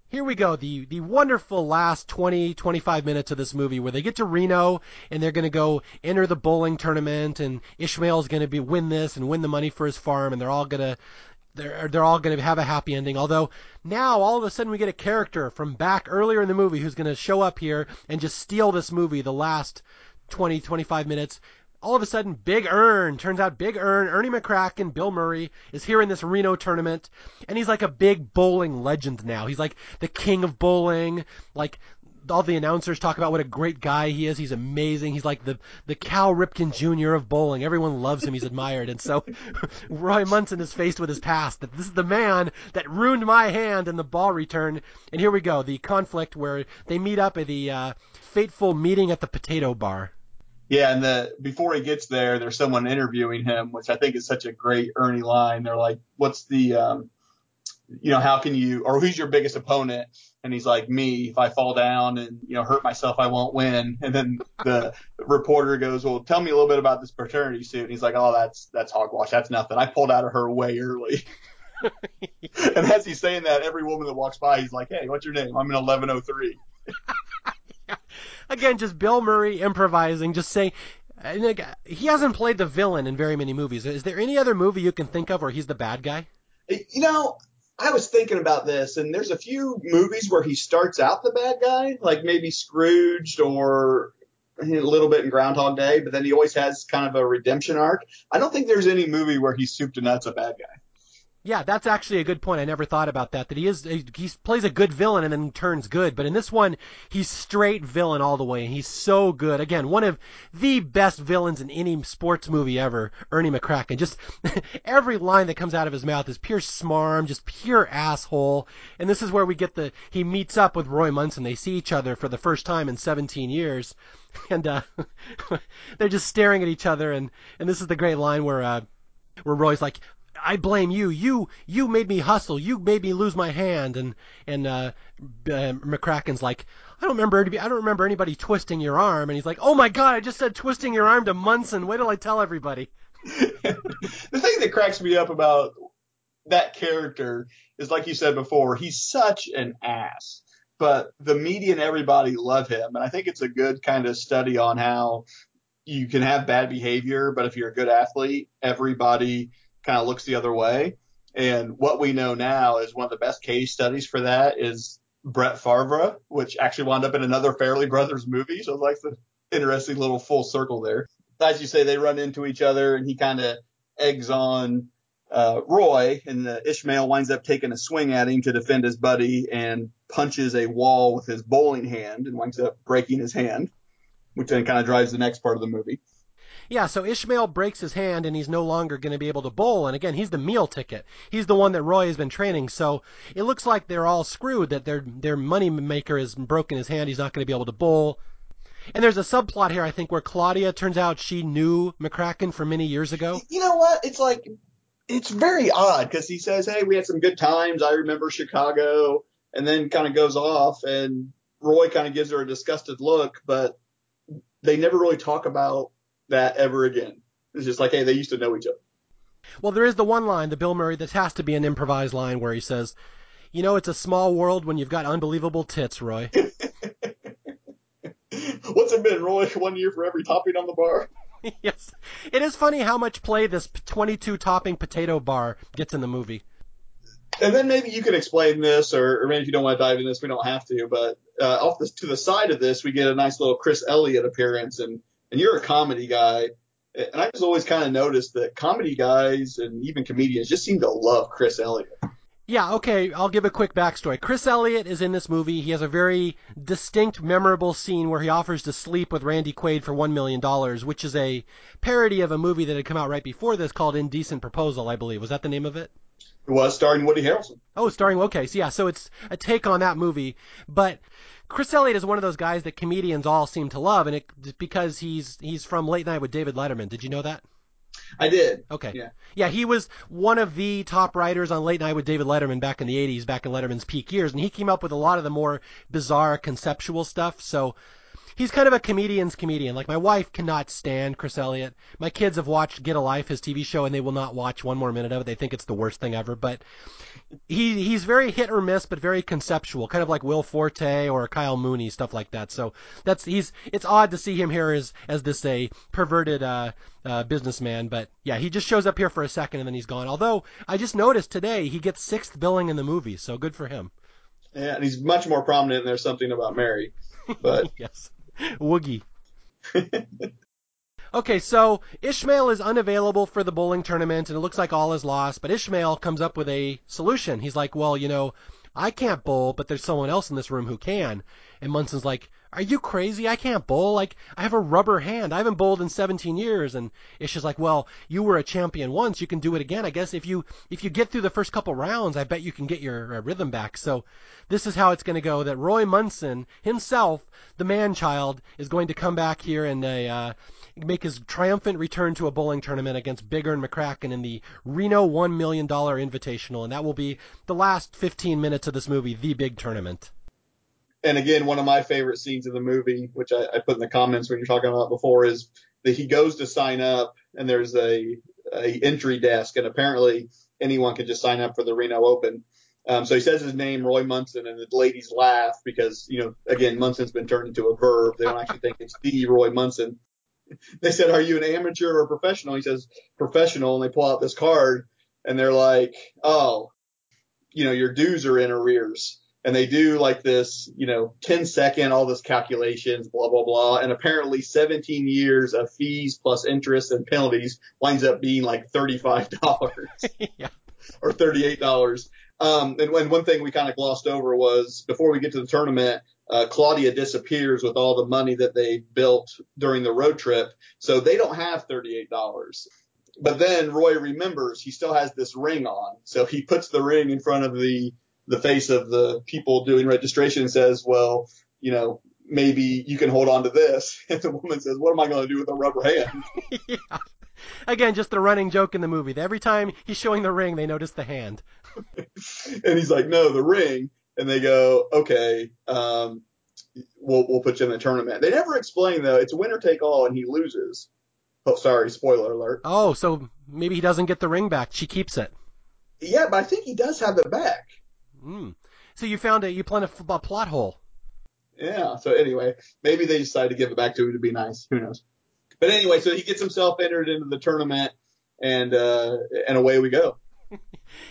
here we go. The the wonderful last 20 25 minutes of this movie where they get to Reno and they're going to go enter the bowling tournament and Ishmael's going to be win this and win the money for his farm and they're all going to they're they're all going to have a happy ending. Although now all of a sudden we get a character from back earlier in the movie who's going to show up here and just steal this movie the last 20 25 minutes. all of a sudden, Big Ern turns out Big Ern, Ernie McCracken, Bill Murray is here in this Reno tournament, and he's like a big bowling legend now. He's like the king of bowling. Like all the announcers talk about what a great guy he is. He's amazing. He's like the the Cal Ripken Jr. of bowling. Everyone loves him. He's admired. And so Roy Munson is faced with his past. That this is the man that ruined my hand in the ball return. And here we go. The conflict where they meet up at the uh, fateful meeting at the potato bar. Yeah, and the before he gets there, there's someone interviewing him, which I think is such a great Ernie line. They're like, "What's the, um, you know, how can you, or who's your biggest opponent?" And he's like, "Me. If I fall down and you know hurt myself, I won't win." And then the reporter goes, "Well, tell me a little bit about this paternity suit." And he's like, "Oh, that's that's hogwash. That's nothing. I pulled out of her way early." and as he's saying that, every woman that walks by, he's like, "Hey, what's your name? I'm in 1103." Again, just Bill Murray improvising, just saying. He hasn't played the villain in very many movies. Is there any other movie you can think of where he's the bad guy? You know, I was thinking about this, and there's a few movies where he starts out the bad guy, like maybe Scrooged or a little bit in Groundhog Day, but then he always has kind of a redemption arc. I don't think there's any movie where he's soup to nuts a bad guy. Yeah, that's actually a good point. I never thought about that. That he is he plays a good villain and then turns good. But in this one, he's straight villain all the way, and he's so good. Again, one of the best villains in any sports movie ever. Ernie McCracken. Just every line that comes out of his mouth is pure smarm, just pure asshole. And this is where we get the he meets up with Roy Munson. They see each other for the first time in 17 years, and uh, they're just staring at each other. And and this is the great line where. Uh, where Roy's like, I blame you. You you made me hustle. You made me lose my hand. And and uh, uh, McCracken's like, I don't remember. I don't remember anybody twisting your arm. And he's like, Oh my God! I just said twisting your arm to Munson. Wait till I tell everybody. the thing that cracks me up about that character is, like you said before, he's such an ass. But the media and everybody love him, and I think it's a good kind of study on how you can have bad behavior, but if you're a good athlete, everybody kind of looks the other way. And what we know now is one of the best case studies for that is Brett Favre, which actually wound up in another Farrelly Brothers movie. So it's like the interesting little full circle there. As you say, they run into each other and he kind of eggs on uh, Roy, and Ishmael winds up taking a swing at him to defend his buddy and punches a wall with his bowling hand and winds up breaking his hand, which then kind of drives the next part of the movie. Yeah, so Ishmael breaks his hand and he's no longer going to be able to bowl. And again, he's the meal ticket. He's the one that Roy has been training. So it looks like they're all screwed. That their their money maker has broken his hand. He's not going to be able to bowl. And there's a subplot here, I think, where Claudia turns out she knew McCracken for many years ago. You know what? It's like it's very odd because he says, "Hey, we had some good times. I remember Chicago," and then kind of goes off, and Roy kind of gives her a disgusted look, but they never really talk about that ever again. It's just like, hey, they used to know each other. Well, there is the one line, the Bill Murray, that has to be an improvised line where he says, "You know, it's a small world when you've got unbelievable tits, Roy." What's it been, Roy? One year for every topping on the bar. yes, it is funny how much play this 22 topping potato bar gets in the movie. And then maybe you can explain this, or, or maybe if you don't want to dive into this, we don't have to. But uh, off the, to the side of this, we get a nice little Chris Elliott appearance, and and you're a comedy guy. And I just always kind of noticed that comedy guys and even comedians just seem to love Chris Elliott. Yeah, okay, I'll give a quick backstory. Chris Elliott is in this movie. He has a very distinct, memorable scene where he offers to sleep with Randy Quaid for $1 million, which is a parody of a movie that had come out right before this called Indecent Proposal, I believe. Was that the name of it? It was starring Woody Harrelson. Oh, starring, okay, so yeah, so it's a take on that movie. But Chris Elliott is one of those guys that comedians all seem to love, and it because he's he's from Late Night with David Letterman. Did you know that? I did. Okay. Yeah. Yeah, he was one of the top writers on Late Night with David Letterman back in the 80s, back in Letterman's peak years, and he came up with a lot of the more bizarre conceptual stuff. So he's kind of a comedian's comedian. Like my wife cannot stand Chris Elliott. My kids have watched Get a Life, his TV show, and they will not watch one more minute of it. They think it's the worst thing ever. But he he's very hit or miss, but very conceptual, kind of like Will Forte or Kyle Mooney, stuff like that. So that's he's it's odd to see him here as as this a perverted uh, uh, businessman, but yeah, he just shows up here for a second and then he's gone. Although I just noticed today he gets sixth billing in the movie, so good for him. Yeah, and he's much more prominent. in There's something about Mary, but yes, Woogie. Okay, so Ishmael is unavailable for the bowling tournament, and it looks like all is lost. But Ishmael comes up with a solution. He's like, "Well, you know, I can't bowl, but there's someone else in this room who can." And Munson's like, "Are you crazy? I can't bowl. Like, I have a rubber hand. I haven't bowled in 17 years." And Ish is like, "Well, you were a champion once. You can do it again. I guess if you if you get through the first couple rounds, I bet you can get your uh, rhythm back." So this is how it's going to go. That Roy Munson himself, the man child, is going to come back here and uh, make his triumphant return to a bowling tournament against Big Ern McCracken in the Reno $1 million Invitational, and that will be the last 15 minutes of this movie, the big tournament. And again, one of my favorite scenes of the movie, which I, I put in the comments when you're talking about before, is that he goes to sign up and there's a, a entry desk, and apparently anyone can just sign up for the Reno Open. Um, so he says his name, Roy Munson, and the ladies laugh because, you know, again, Munson's been turned into a verb. They don't actually think it's the Roy Munson. They said, Are you an amateur or a professional? He says, Professional. And they pull out this card and they're like, Oh, you know, your dues are in arrears. And they do like this, you know, 10 second, all this calculations, blah, blah, blah. And apparently 17 years of fees plus interest and penalties winds up being like $35 yeah. or $38. Um, and, and one thing we kind of glossed over was before we get to the tournament, uh, Claudia disappears with all the money that they built during the road trip. So they don't have $38. But then Roy remembers he still has this ring on. So he puts the ring in front of the, the face of the people doing registration says, well, you know, maybe you can hold on to this. And the woman says, what am I going to do with a rubber hand? yeah. Again, just the running joke in the movie. Every time he's showing the ring, they notice the hand. and he's like, no, the ring. And they go, okay, um, we'll, we'll put you in the tournament. They never explain though. It's winner take all and he loses. Oh, sorry. Spoiler alert. Oh, so maybe he doesn't get the ring back. She keeps it. Yeah, but I think he does have it back. Mm. So you found a, you found a, a plot hole. Yeah. So anyway, maybe they decided to give it back to him to be nice. Who knows? But anyway, so he gets himself entered into the tournament and, uh, and away we go.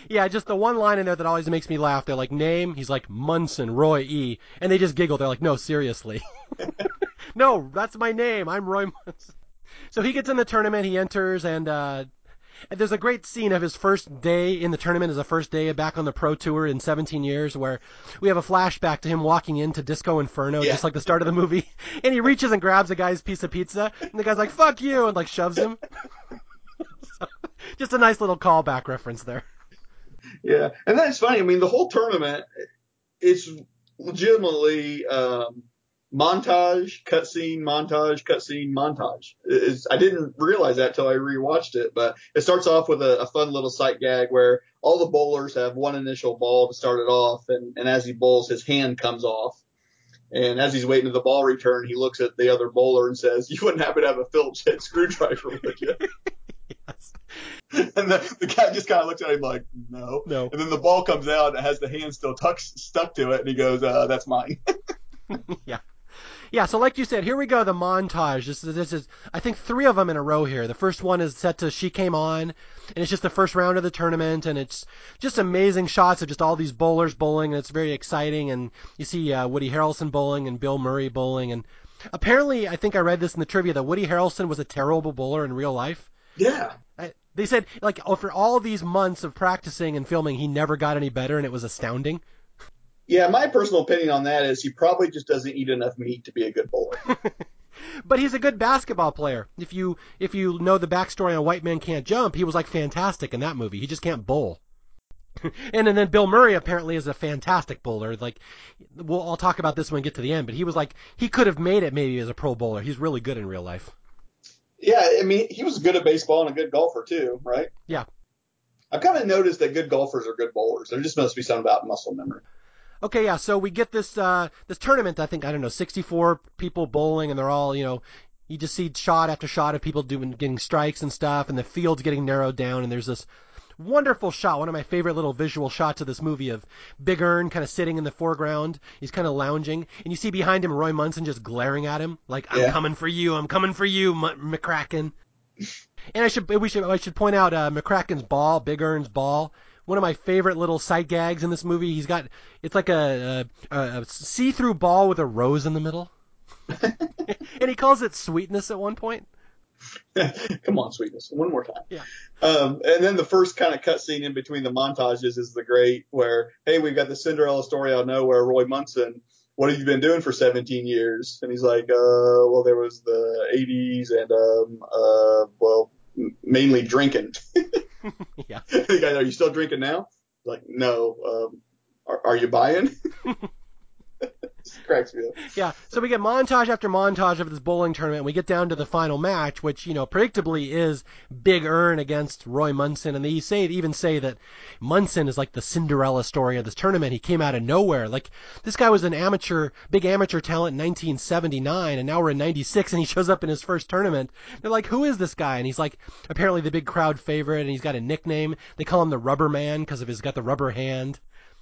yeah, just the one line in there that always makes me laugh. They're like, name? He's like, Munson, Roy E. And they just giggle. They're like, no, seriously. no, that's my name. I'm Roy Munson. So he gets in the tournament, he enters, and, uh, and there's a great scene of his first day in the tournament as a first day back on the pro tour in 17 years where we have a flashback to him walking into Disco Inferno Yeah. just like the start of the movie and he reaches and grabs a guy's piece of pizza and the guy's like fuck you and like shoves him. So, just a nice little callback reference there. Yeah. And that's funny. I mean, the whole tournament, it's legitimately, um, montage, cutscene, montage, cutscene, montage. It's, I didn't realize that till I rewatched it, but it starts off with a, a fun little sight gag where all the bowlers have one initial ball to start it off, and, and as he bowls, his hand comes off. And as he's waiting for the ball return, he looks at the other bowler and says, "You wouldn't happen to have a Phillips head screwdriver, would you?" Yes. And the, the guy just kind of looks at him like, "No." No. And then the ball comes out and it has the hand still tuck, stuck to it, and he goes, uh, "That's mine." yeah. Yeah, so like you said, here we go, the montage. This is, this is, I think three of them in a row here. The first one is set to She Came On, and it's just the first round of the tournament, and it's just amazing shots of just all these bowlers bowling, and it's very exciting, and you see uh, Woody Harrelson bowling and Bill Murray bowling, and apparently, I think I read this in the trivia, that Woody Harrelson was a terrible bowler in real life. yeah. I, they said, like, after all these months of practicing and filming, he never got any better, and it was astounding. Yeah, my personal opinion on that is he probably just doesn't eat enough meat to be a good bowler. But he's a good basketball player. If you if you know the backstory on White Man Can't Jump, he was like fantastic in that movie. He just can't bowl. and, and then Bill Murray apparently is a fantastic bowler. Like we'll I'll talk about this when we get to the end, but he was like he could have made it maybe as a pro bowler. He's really good in real life. yeah, I mean, he was good at baseball and a good golfer too, right? Yeah. I've kind of noticed that good golfers are good bowlers. There just must be something about muscle memory. Okay, yeah. So we get this uh this tournament. I think I don't know, 64 people bowling, and they're all you know. You just see shot after shot of people doing getting strikes and stuff, and the field's getting narrowed down. And there's this wonderful shot, one of my favorite little visual shots of this movie of Big Ern kind of sitting in the foreground. He's kind of lounging, and you see behind him Roy Munson just glaring at him like, "I'm Yeah. coming for you, I'm coming for you, M- McCracken." And I should we should I should point out uh, McCracken's ball, Big Ern's ball. One of my favorite little sight gags in this movie. He's got it's like a, a, a see-through ball with a rose in the middle, and he calls it sweetness at one point. Come on, sweetness. One more time. Yeah. Um, and then the first kind of cut scene in between the montages is the great where, hey, we've got the Cinderella story out of nowhere, Roy Munson. What have you been doing for 17 years? And he's like, uh, well, there was the 80s and, um, uh, well, mainly drinking. yeah. are you still drinking now? Like, no. Um, are, are you buying? Yeah, so we get montage after montage of this bowling tournament. We get down to the final match, which you know predictably is Big Ern against Roy Munson, and they say even say that Munson is like the Cinderella story of this tournament. He came out of nowhere. Like this guy was an amateur, big amateur talent in 1979, and now we're in '96, and he shows up in his first tournament. They're like, who is this guy? And he's like apparently the big crowd favorite, and he's got a nickname. They call him the Rubber Man because of his got the rubber hand.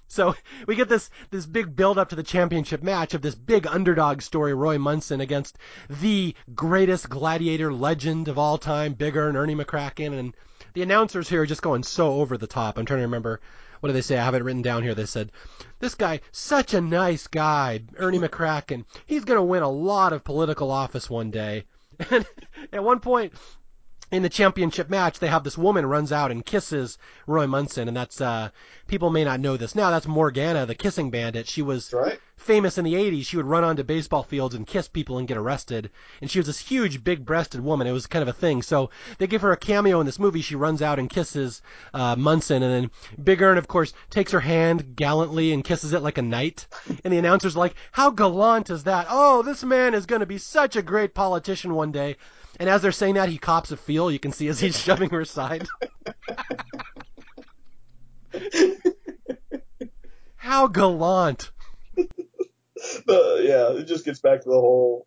So we get this this big build up to the championship match of this big underdog story, Roy Munson against the greatest gladiator legend of all time, Big Ern Ernie McCracken, and the announcers here are just going so over the top. I'm trying to remember what do they say? I have it written down here. They said, "This guy, such a nice guy, Ernie McCracken. He's going to win a lot of political office one day." And at one point, in the championship match, they have this woman runs out and kisses Roy Munson, and that's uh people may not know this now. That's Morgana, the kissing bandit. She was right. famous in the 80s. She would run onto baseball fields and kiss people and get arrested. And she was this huge, big-breasted woman. It was kind of a thing. So they give her a cameo in this movie. She runs out and kisses uh, Munson, and then Big Ern, of course, takes her hand gallantly and kisses it like a knight. And the announcer's like, "How gallant is that? Oh, this man is going to be such a great politician one day." And as they're saying that, he cops a feel. You can see as he's shoving her aside. How gallant. Uh, yeah, it just gets back to the whole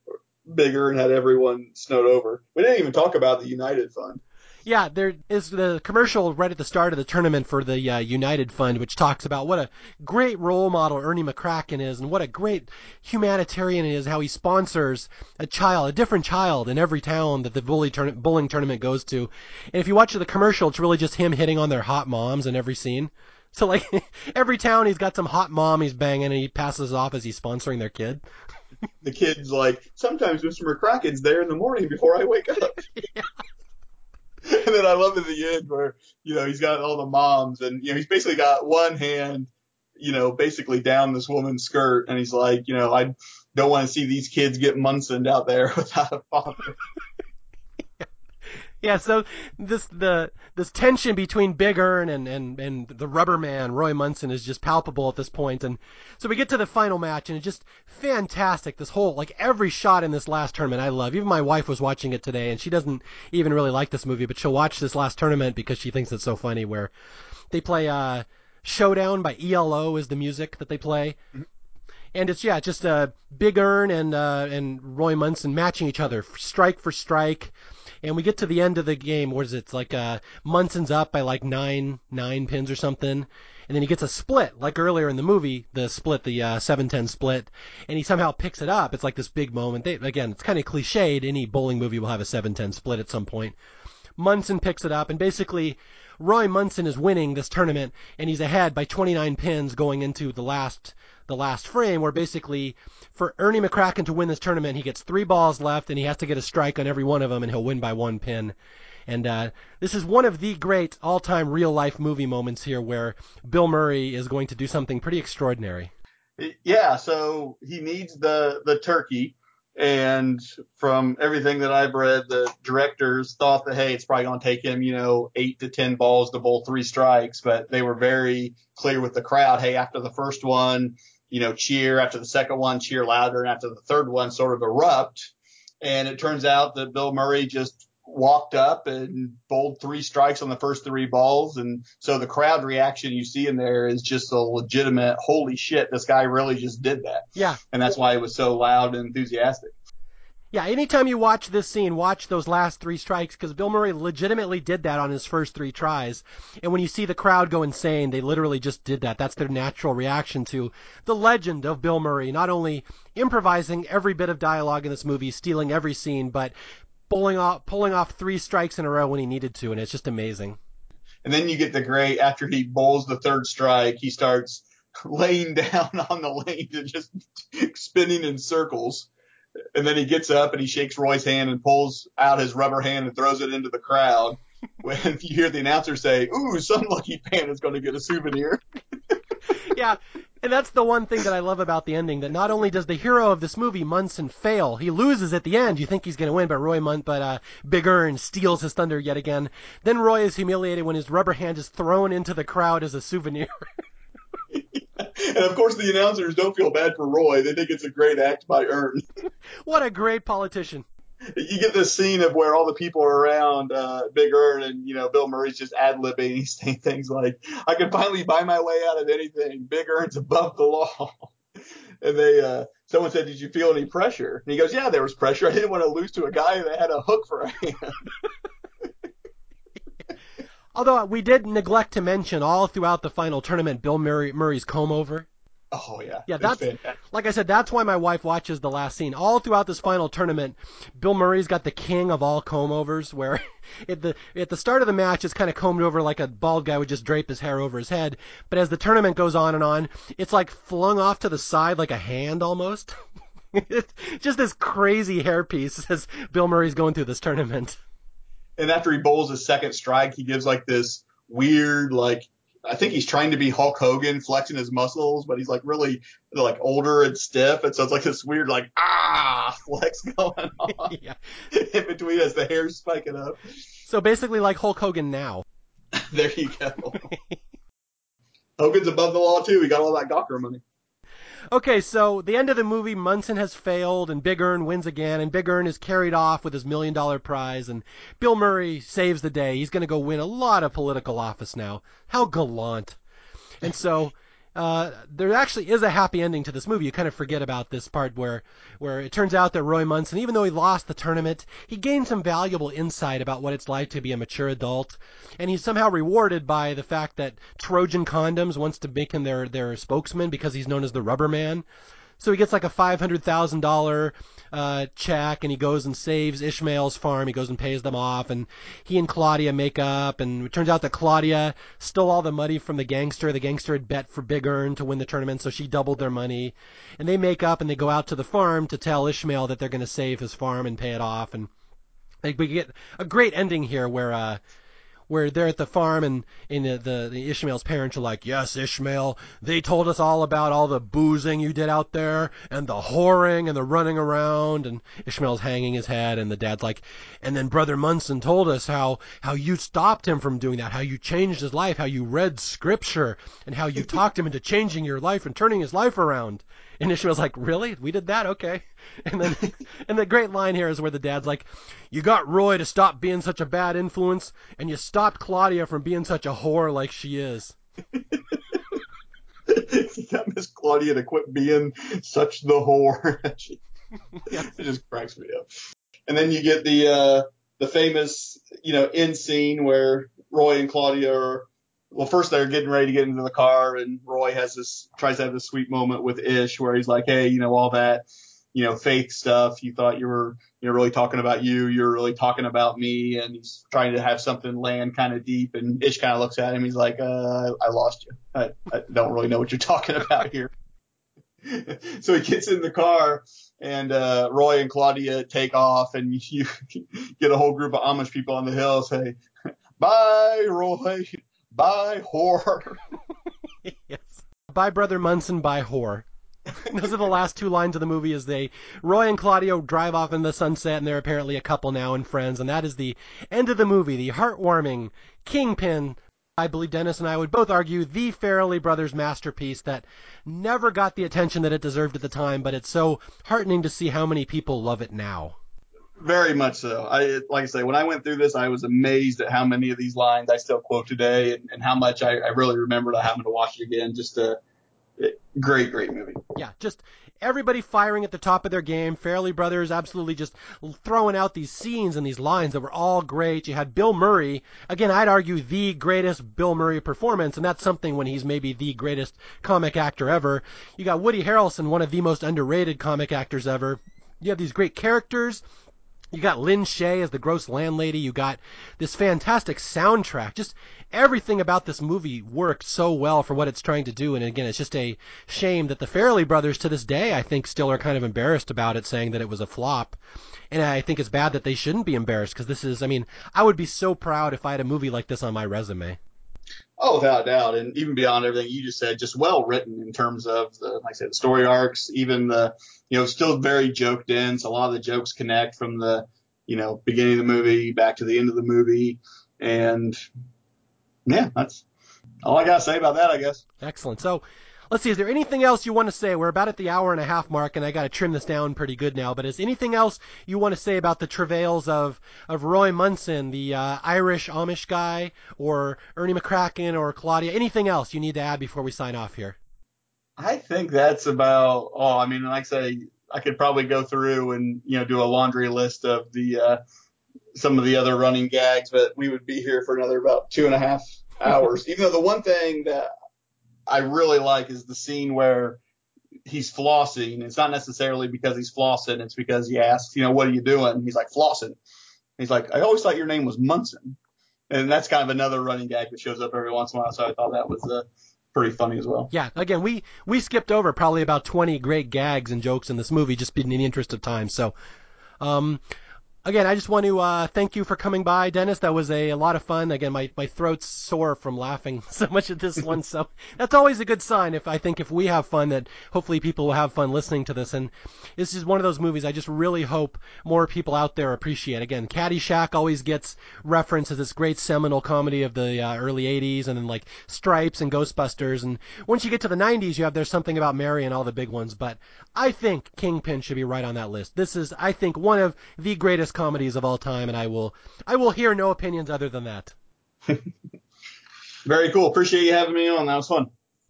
Big Ern had everyone snowed over. We didn't even talk about the United Fund. Yeah, there is the commercial right at the start of the tournament for the uh, United Fund, which talks about what a great role model Ernie McCracken is, and what a great humanitarian he is. How he sponsors a child, a different child, in every town that the bully bowling tournament goes to. And if you watch the commercial, it's really just him hitting on their hot moms in every scene. So like every town, he's got some hot mom he's banging, and he passes off as he's sponsoring their kid. The kid's like, sometimes Mr. McCracken's there in the morning before I wake up. Yeah. and then I love at the end where, you know, he's got all the moms and, you know, he's basically got one hand, you know, basically down this woman's skirt and he's like, you know, I don't want to see these kids get Munsoned out there without a father. Yeah, so this the this tension between Big Ern and, and, and the rubber man, Roy Munson, is just palpable at this point. And so we get to the final match and it's just fantastic. This whole like every shot in this last tournament I love. Even my wife was watching it today and she doesn't even really like this movie, but she'll watch this last tournament because she thinks it's so funny where they play uh Showdown by ELO is the music that they play. And it's yeah, just uh, Big Ern and uh, and Roy Munson matching each other, strike for strike and we get to the end of the game. What is it? It's like uh, Munson's up by like nine nine pins or something, and then he gets a split like earlier in the movie, the split, the uh, seven ten split, and he somehow picks it up. It's like this big moment. They, again, it's kind of cliched. Any bowling movie will have a seven ten split at some point. Munson picks it up, and basically. Roy Munson is winning this tournament, and he's ahead by 29 pins going into the last the last frame, where basically for Ernie McCracken to win this tournament, he gets three balls left, and he has to get a strike on every one of them, and he'll win by one pin. And uh, this is one of the great all-time real-life movie moments here, where Bill Murray is going to do something pretty extraordinary. Yeah, so he needs the the turkey, and from everything that I've read, the directors thought that hey, it's probably going to take him, you know, eight to ten balls to bowl three strikes, but they were very clear with the crowd. Hey, after the first one, you know, cheer. After the second one, cheer louder, and after the third one, sort of erupt. And it turns out that Bill Murray just walked up and bowled three strikes on the first three balls. And so the crowd reaction you see in there is just a legitimate, holy shit, this guy really just did that. Yeah. And that's why it was so loud and enthusiastic. Yeah, anytime you watch this scene, watch those last three strikes because Bill Murray legitimately did that on his first three tries. And when you see the crowd go insane, they literally just did that. That's their natural reaction to the legend of Bill Murray, not only improvising every bit of dialogue in this movie, stealing every scene, but pulling off pulling off three strikes in a row when he needed to, and it's just amazing. And then you get the great after he bowls the third strike, he starts laying down on the lane and just spinning in circles and then he gets up and he shakes Roy's hand and pulls out his rubber hand and throws it into the crowd. When you hear the announcer say, "Ooh, some lucky fan is going to get a souvenir." yeah, and that's the one thing that I love about the ending. That not only does the hero of this movie Munson fail, he loses at the end. You think he's going to win, but Roy Mun- but uh, Big Ern steals his thunder yet again. Then Roy is humiliated when his rubber hand is thrown into the crowd as a souvenir. and of course, the announcers don't feel bad for Roy. They think it's a great act by Ern. what a great politician. You get this scene of where all the people are around uh, Big Ern, and you know Bill Murray's just ad libbing. He's saying things like, "I can finally buy my way out of anything. Big Ern's above the law." and they, uh, someone said, "Did you feel any pressure?" And he goes, "Yeah, there was pressure. I didn't want to lose to a guy that had a hook for a hand." Although we did neglect to mention all throughout the final tournament Bill Murray, Murray's comb over. Oh yeah. Yeah, that's like I said. That's why my wife watches the last scene. All throughout this final tournament, Bill Murray's got the king of all comb overs. Where at the at the start of the match, it's kind of combed over like a bald guy would just drape his hair over his head. But as the tournament goes on and on, it's like flung off to the side like a hand almost. just this crazy hairpiece as Bill Murray's going through this tournament and after he bowls his second strike, he gives like this weird, like I think he's trying to be Hulk Hogan, flexing his muscles, but he's like really like older and stiff, and so it's like this weird like ah flex going on yeah. in between as the hair's spiking up. So basically, like Hulk Hogan now. there you go. Hogan's above the law too. He got all that Gawker money. Okay, so the end of the movie, Munson has failed, and Big Ern wins again, and Big Ern is carried off with his million dollar prize, and Bill Murray saves the day. He's going to go win a lot of political office now. How gallant. And so uh, there actually is a happy ending to this movie. You kind of forget about this part where where it turns out that Roy Munson, even though he lost the tournament, he gained some valuable insight about what it's like to be a mature adult, and he's somehow rewarded by the fact that Trojan Condoms wants to make him their their spokesman because he's known as the Rubber Man. So he gets like a five hundred thousand dollar uh, check, and he goes and saves Ishmael's farm. He goes and pays them off, and he and Claudia make up. And it turns out that Claudia stole all the money from the gangster. The gangster had bet for Big Ern to win the tournament, so she doubled their money. And they make up, and they go out to the farm to tell Ishmael that they're going to save his farm and pay it off. And we get a great ending here where uh, where they're at the farm and, and the, the, the Ishmael's parents are like, yes, Ishmael, they told us all about all the boozing you did out there and the whoring and the running around and Ishmael's hanging his head and the dad's like, and then brother Munson told us how, how you stopped him from doing that, how you changed his life, how you read scripture and how you talked him into changing your life and turning his life around. And Ishmael's like, really? We did that? Okay. And then, and the great line here is where the dad's like, you got Roy to stop being such a bad influence, and you stopped Claudia from being such a whore like she is. you got Miss Claudia to quit being such the whore. yeah. It just cracks me up. And then you get the, uh, the famous, you know, end scene where Roy and Claudia are well, first they're getting ready to get into the car, and Roy has this tries to have this sweet moment with Ish where he's like, "Hey, you know, all that, you know, faith stuff. You thought you were, you know, really talking about you. You're really talking about me." And he's trying to have something land kind of deep, and Ish kind of looks at him. He's like, uh, "I lost you. I, I don't really know what you're talking about here." so he gets in the car, and uh, Roy and Claudia take off, and you get a whole group of Amish people on the hill say, "Bye, Roy." By whore. yes. Bye Brother Munson, bye whore. Those are the last two lines of the movie as they Roy and Claudio drive off in the sunset and they're apparently a couple now and friends and that is the end of the movie, the heartwarming Kingpin I believe Dennis and I would both argue the Farrelly Brothers masterpiece that never got the attention that it deserved at the time, but it's so heartening to see how many people love it now. Very much so. I like I say, when I went through this, I was amazed at how many of these lines I still quote today, and, and how much I, I really remembered I having to watch it again. Just a great, great movie. Yeah, just everybody firing at the top of their game. Farrelly Brothers absolutely just throwing out these scenes and these lines that were all great. You had Bill Murray, again, I'd argue the greatest Bill Murray performance, and that's something when he's maybe the greatest comic actor ever. You got Woody Harrelson, one of the most underrated comic actors ever. You have these great characters You got Lin Shaye as the gross landlady. You got this fantastic soundtrack. Just everything about this movie worked so well for what it's trying to do. And again, it's just a shame that the Farrelly brothers to this day, I think, still are kind of embarrassed about it, saying that it was a flop. And I think it's bad that they shouldn't be embarrassed because this is, I mean, I would be so proud if I had a movie like this on my resume. Oh, without a doubt, and even beyond everything you just said, just well written in terms of the, like I said, the story arcs, even the, you know, still very joke dense. A lot of the jokes connect from the, you know, beginning of the movie back to the end of the movie, and yeah, that's all I gotta say about that, I guess. Excellent. So, let's see. Is there anything else you want to say? We're about at the hour and a half mark, and I got to trim this down pretty good now. But is anything else you want to say about the travails of of Roy Munson, the uh, Irish Amish guy, or Ernie McCracken, or Claudia? Anything else you need to add before we sign off here? I think that's about all. I mean, like I say, I could probably go through and you know do a laundry list of the uh, some of the other running gags, but we would be here for another about two and a half hours. Even though the one thing that I really like is the scene where he's flossing. It's not necessarily because he's flossing. It's because he asks, you know, what are you doing? He's like flossing. He's like, I always thought your name was Munson. And that's kind of another running gag that shows up every once in a while. So I thought that was uh, pretty funny as well. Yeah, again, we we skipped over probably about 20 great gags and jokes in this movie just in the interest of time. So, um, again, I just want to uh, thank you for coming by, Dennis. That was a, a lot of fun. Again, my, my throat's sore from laughing so much at this one, so that's always a good sign. If I think if we have fun, that hopefully people will have fun listening to this. And this is one of those movies I just really hope more people out there appreciate. Again, Caddyshack always gets referenced as this great seminal comedy of the uh, early '80s, and then like Stripes and Ghostbusters. And once you get to the '90s, you have There's Something About Mary and all the big ones. But I think Kingpin should be right on that list. This is, I think, one of the greatest comedies of all time, and I will I will hear no opinions other than that. Very cool. Appreciate you having me on. That was fun.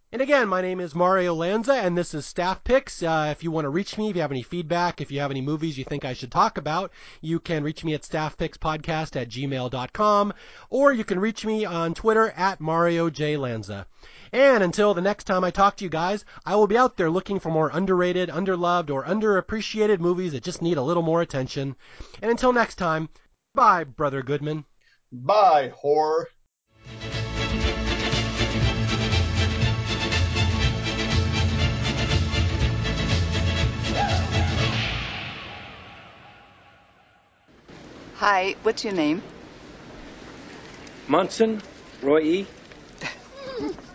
And again, my name is Mario Lanza, and this is Staff Picks. Uh, if you want to reach me, if you have any feedback, if you have any movies you think I should talk about, you can reach me at staffpickspodcast at gmail.com, or you can reach me on Twitter at Mario J. Lanza. And until the next time I talk to you guys, I will be out there looking for more underrated, underloved, or underappreciated movies that just need a little more attention. And until next time, bye, Brother Goodman. Bye, whore. Hi, what's your name? Munson, Roy E.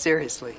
Seriously.